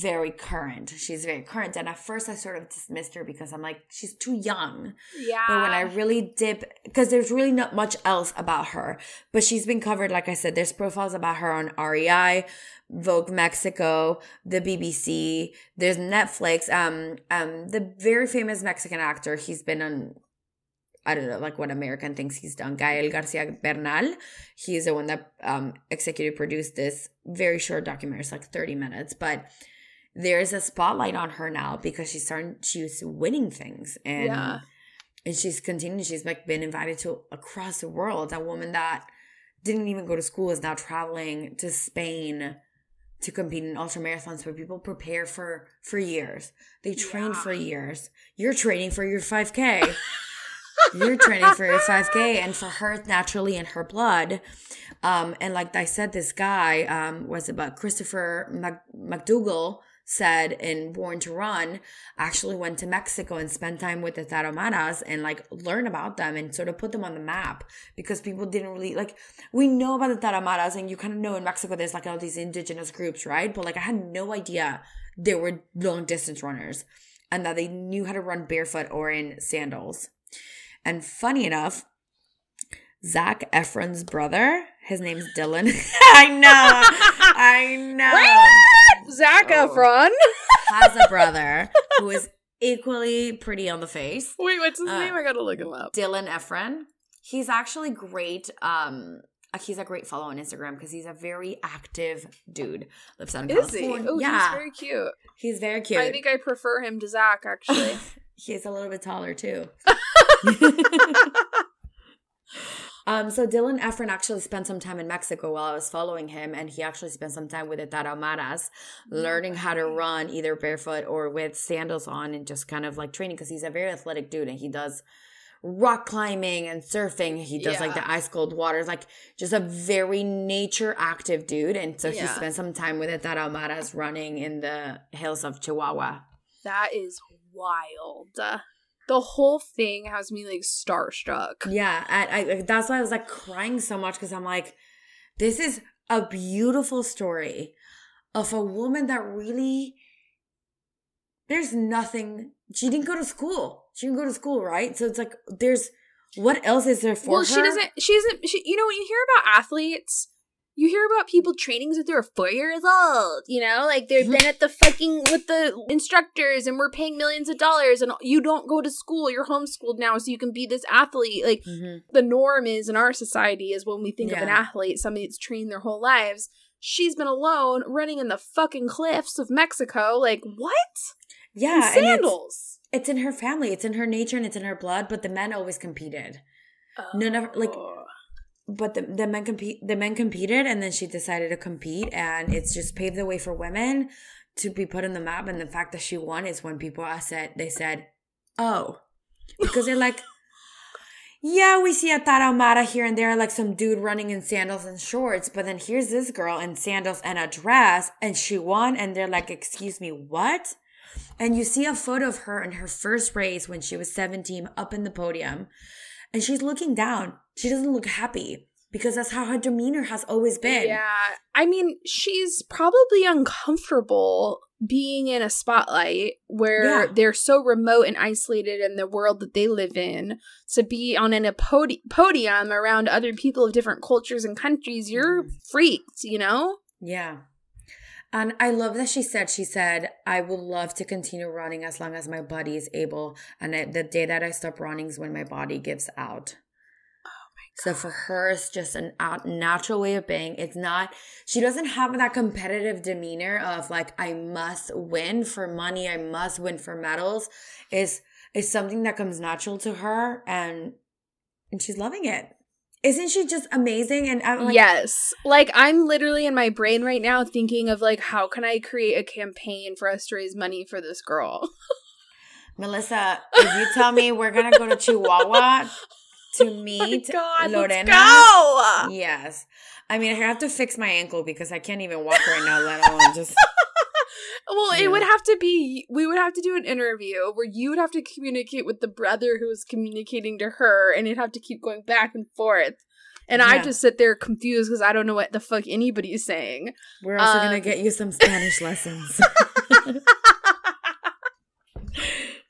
very current. She's very current." And at first, I sort of dismissed her because I'm like, she's too young. yeah. But when I really dip, because there's really not much else about her. But she's been covered, like I said, there's profiles about her on REI, Vogue Mexico, the BBC. There's Netflix. Um, um, the very famous Mexican actor. He's been on. I don't know, like what American thinks he's done. Gael Garcia Bernal. He's the one that um executive produced this very short documentary. It's like 30 minutes, but there's a spotlight on her now because she's starting she's winning things. And Yeah. and she's continued she's like been invited to across the world. A woman that didn't even go to school is now traveling to spain to compete in ultra marathons where people prepare for for years. They train Yeah. for years. You're training for your 5k you're training for your 5k <laughs> and for her naturally in her blood. Um and like i said this guy um was about christopher Mac- McDougall said in Born to Run actually went to Mexico and spent time with the Tarahumaras and like learn about them and sort of put them on the map because people didn't really like we know about the Tarahumaras and you kind of know in Mexico there's like all these indigenous groups, right? But like I had no idea they were long distance runners and that they knew how to run barefoot or in sandals. And funny enough, Zac Efron's brother, his name's Dylan. <laughs> I know. I know. Zac Oh. Efron. Has a brother who is equally pretty on the face. Wait, what's his Uh, name? I gotta look him up. Dylan Efron. He's actually great. Um, he's a great follow on Instagram because he's a very active dude. Lives out in Is he? California. Oh, yeah, he's very cute. he's very cute. I think I prefer him to Zac, actually. <laughs> he's a little bit taller too. <laughs> <laughs> um, so Dylan Efron actually spent some time in Mexico while I was following him, and he actually spent some time with the Tarahumaras, learning how to run either barefoot or with sandals on, and just kind of like training because he's a very athletic dude, and he does rock climbing and surfing. He does like the ice cold waters, like just a very nature active dude. And so he spent some time with the Tarahumaras running in the hills of Chihuahua. that is wild. The whole thing has me like starstruck. Yeah, I, I that's why I was like crying so much because I'm like, this is a beautiful story of a woman that really there's nothing. She didn't go to school. She didn't go to school, right? So it's like there's what else is there for well, her? she doesn't. She isn't. She, you know, when you hear about athletes, you hear about people training since they were four years old. You know, like they've Mm-hmm. been at the fucking with the instructors, and we're paying millions of dollars, and you don't go to school. You're homeschooled now, so you can be this athlete. Like Mhm. the norm is in our society is when we think of an athlete, somebody that's trained their whole lives. She's been alone, running in the fucking cliffs of Mexico. Like what? Yeah, In and it's- sandals. It's, in her family. It's in her nature and it's in her blood. But the men always competed. None of like Oh. But the, the men compete the men competed and then she decided to compete and it's just paved the way for women to be put on the map. And the fact that she won is when people are said they said oh because they're like <laughs> yeah we see a tarahumara here and there like some dude running in sandals and shorts but then here's this girl in sandals and a dress and she won. And they're like excuse me what? And you see a photo of her in her first race when she was 17 up in the podium and she's looking down. She doesn't look happy because that's how her demeanor has always been. Yeah. I mean, she's probably uncomfortable being in a spotlight where Yeah. they're so remote and isolated in the world that they live in. To be on an, a podi- podium around other people of different cultures and countries, you're Mm-hmm. freaked, you know? Yeah. And I love that she said, she said, I would love to continue running as long as my body is able. And I, the day that I stop running is when my body gives out. So oh for her, it's just an out natural way of being. It's not, she doesn't have that competitive demeanor of like, I must win for money. I must win for medals. Is is something that comes natural to her and, and she's loving it. Isn't she just amazing? And I'm like, yes. Like, I'm literally in my brain right now thinking of, like, how can I create a campaign for us to raise money for this girl? <laughs> Melissa, if you tell me we're gonna go to Chihuahua to <laughs> oh meet Lorena, go! yes. I mean, I have to fix my ankle because I can't even walk right now, let alone just. <laughs> Well, Yeah. it would have to be, we would have to do an interview where you would have to communicate with the brother who was communicating to her, and it'd have to keep going back and forth. And I just sit there confused because I don't know what the fuck anybody's saying. We're also gonna Um, get you some Spanish <laughs> lessons. <laughs>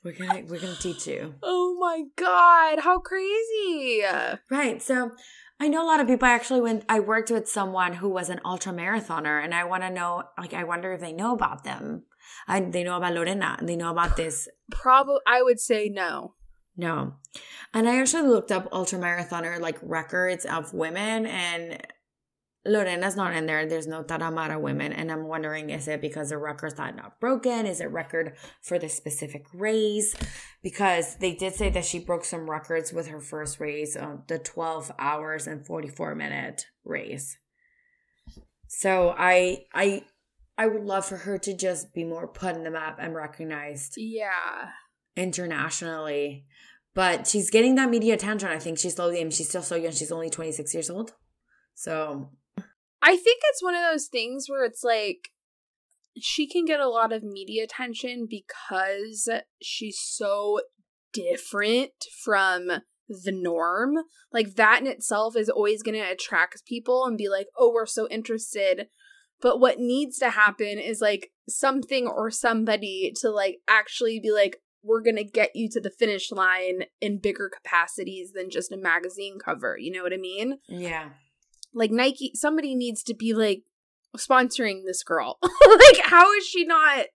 we're gonna we're gonna teach you. oh my god, how crazy! Right. So I know a lot of people. I actually went. I worked with someone who was an ultra marathoner, and I want to know. Like, I wonder if they know about them. I, they know about Lorena. They know about this Probably, I would say no. No. And I actually looked up ultra marathoner like records of women and Lorena's not in there. There's no Tarahumara women. And I'm wondering, is it because the records are not broken? Is it record for the specific race? Because they did say that she broke some records with her first race, uh, the 12 hours and 44 minute race. So I, I, I would love for her to just be more put in the map and recognized Yeah. internationally. But she's getting that media attention. I think she's slowly, I mean, she's still so young. She's only 26 years old. So, I think it's one of those things where it's like she can get a lot of media attention because she's so different from the norm. Like that in itself is always going to attract people and be like, "Oh, we're so interested." But what needs to happen is like something or somebody to like actually be like, "We're going to get you to the finish line in bigger capacities than just a magazine cover." You know what I mean? Yeah. Like Nike somebody needs to be like sponsoring this girl. <laughs> like how is she not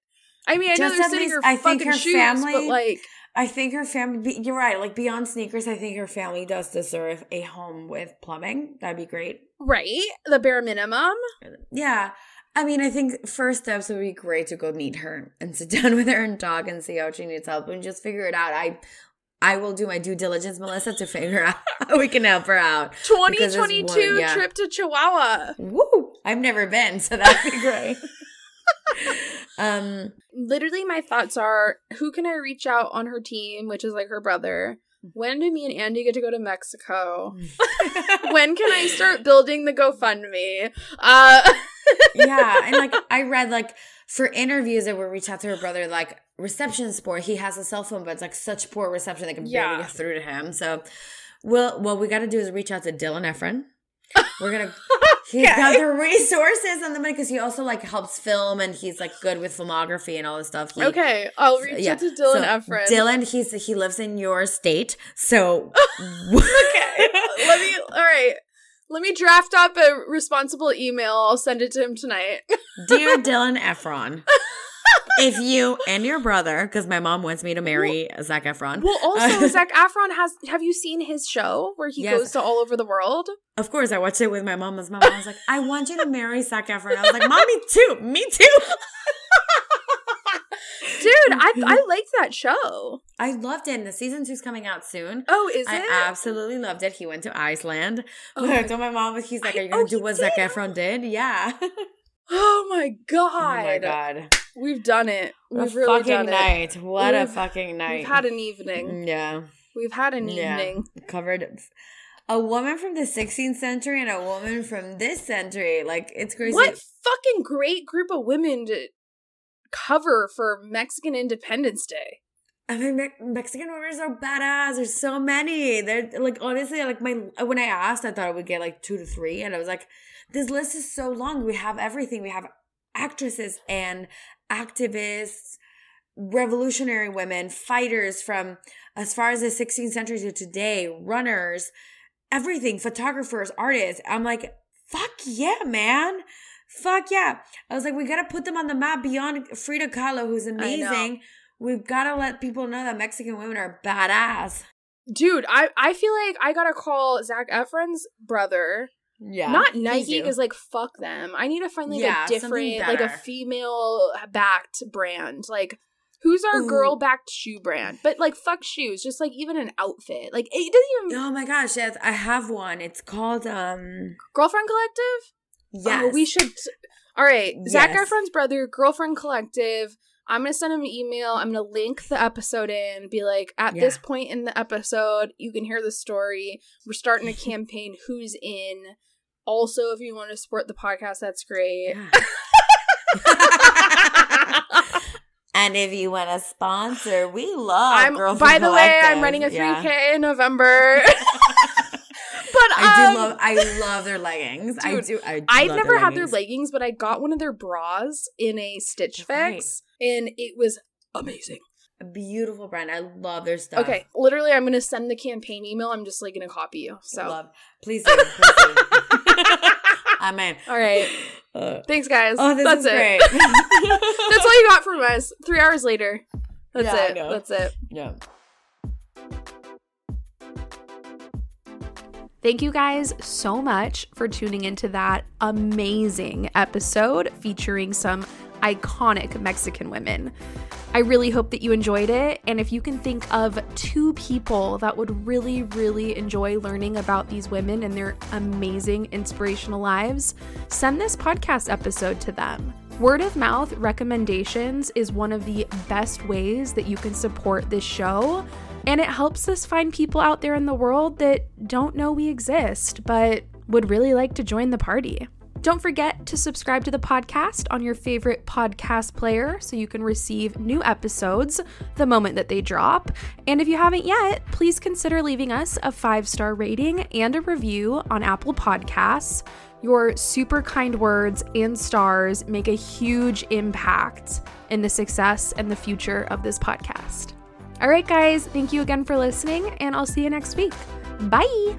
I mean, I know they're sitting least- her I think fucking her shoes, family- but like I think her family, you're right. Like beyond sneakers, I think her family does deserve a home with plumbing. That'd be great. right, the bare minimum. Yeah. I mean, I think first steps would be great to go meet her and sit <laughs> down with her and talk and see how she needs help and just figure it out. I I will do my due diligence, Melissa, to figure <laughs> out how we can help her out. 2022 one- yeah. trip to Chihuahua. Woo! I've never been, so that'd be great. <laughs> <laughs> um, Literally, my thoughts are: Who can I reach out on her team, which is like her brother? When do me and Andy get to go to Mexico? when can I start building the GoFundMe? Uh, yeah, and like I read like for interviews that were reach out to her brother, like reception support. He has a cell phone, but it's like such poor reception they can Yeah. barely get through to him. So, well, what we got to do is reach out to Dylan Efron. We're gonna. <laughs> He's got the resources and the money because he also like helps film and he's like good with filmography and all this stuff. He, okay, I'll reach yeah. out to Dylan So, Efron. Dylan, he's he lives in your state, so <laughs> okay. Let me. All right. Let me draft up a responsible email. I'll send it to him tonight. <laughs> Dear Dylan Efron, if you and your brother, because my mom wants me to marry Zac Efron. Well, also <laughs> Zac Efron has. Have you seen his show where he Yes. goes to all over the world? Of course, I watched it with my mom. As my mom was like, "I want you to marry Zac Efron." I was like, "Mommy, too. Me too." <laughs> Dude, I I <laughs> liked that show. I loved it. And the season two's coming out soon. Oh, is I it? I absolutely loved it. He went to Iceland. Oh <laughs> I my- told my mom, he's like, I- "Are you gonna oh, do what Zac? Efron did?" Yeah. <gasps> Oh, oh my god. Oh my god. We've done it. We've a really fucking done it. Fucking night. What a We've- fucking night. We've had an evening. Mm, yeah. We've had an Yeah. evening. Covered a woman from the 16th century and a woman from this century. Like it's crazy. What fucking great group of women to cover for Mexican Independence Day. I mean, Me- Mexican women are so badass. There's so many. They're like honestly, like my when I asked, I thought I would get like two to three, and I was like, this list is so long. We have everything. We have actresses and activists, revolutionary women, fighters from as far as the 16th century to today, runners, everything, photographers, artists. I'm like, fuck yeah, man. Fuck yeah. I was like, we gotta put them on the map beyond Frida Kahlo, who's amazing. We've gotta let people know that Mexican women are badass. Dude, I, I feel like I gotta call Zac Efron's brother. Yeah. Not Nike, because like fuck them. I need to find like Yeah, a different, like a female backed brand. Like who's our Ooh. girl backed shoe brand? But like fuck shoes, just like even an outfit. Like it doesn't even Oh my gosh, yes, I have one. It's called um girlfriend collective? Yes. Oh, we should. All right, Zac Yes. Efron's brother, girlfriend collective. I'm gonna send him an email. I'm gonna link the episode in. Be like, at this point in the episode, you can hear the story. We're starting a campaign. <laughs> Who's in? Also, if you want to support the podcast, that's great. <laughs> <laughs> and if you want to sponsor, we love I'm. By the way, I'm running a 3K Yeah. in November. I um, do love I love their leggings. I do I I've never had their leggings. but I got one of their bras in a Stitch Right. Fix, and it was amazing. A beautiful brand. I love their stuff. Okay, literally, I'm gonna send the campaign email. I'm just like gonna copy you. So, love. Please do. Please do. <laughs> Amen. all right, Uh, thanks, guys. oh, this That's is it. great. <laughs> That's all you got from us. Three hours later. That's Yeah, it. That's it. yeah. Thank you guys so much for tuning into that amazing episode featuring some iconic Mexican women. I really hope that you enjoyed it. And if you can think of two people that would really, really enjoy learning about these women and their amazing inspirational lives, send this podcast episode to them. Word of mouth recommendations is one of the best ways that you can support this show. And it helps us find people out there in the world that don't know we exist, but would really like to join the party. Don't forget to subscribe to the podcast on your favorite podcast player so you can receive new episodes the moment that they drop. And if you haven't yet, please consider leaving us a five star rating and a review on Apple Podcasts. Your super kind words and stars make a huge impact in the success and the future of this podcast. All right, guys, thank you again for listening, and I'll see you next week. Bye.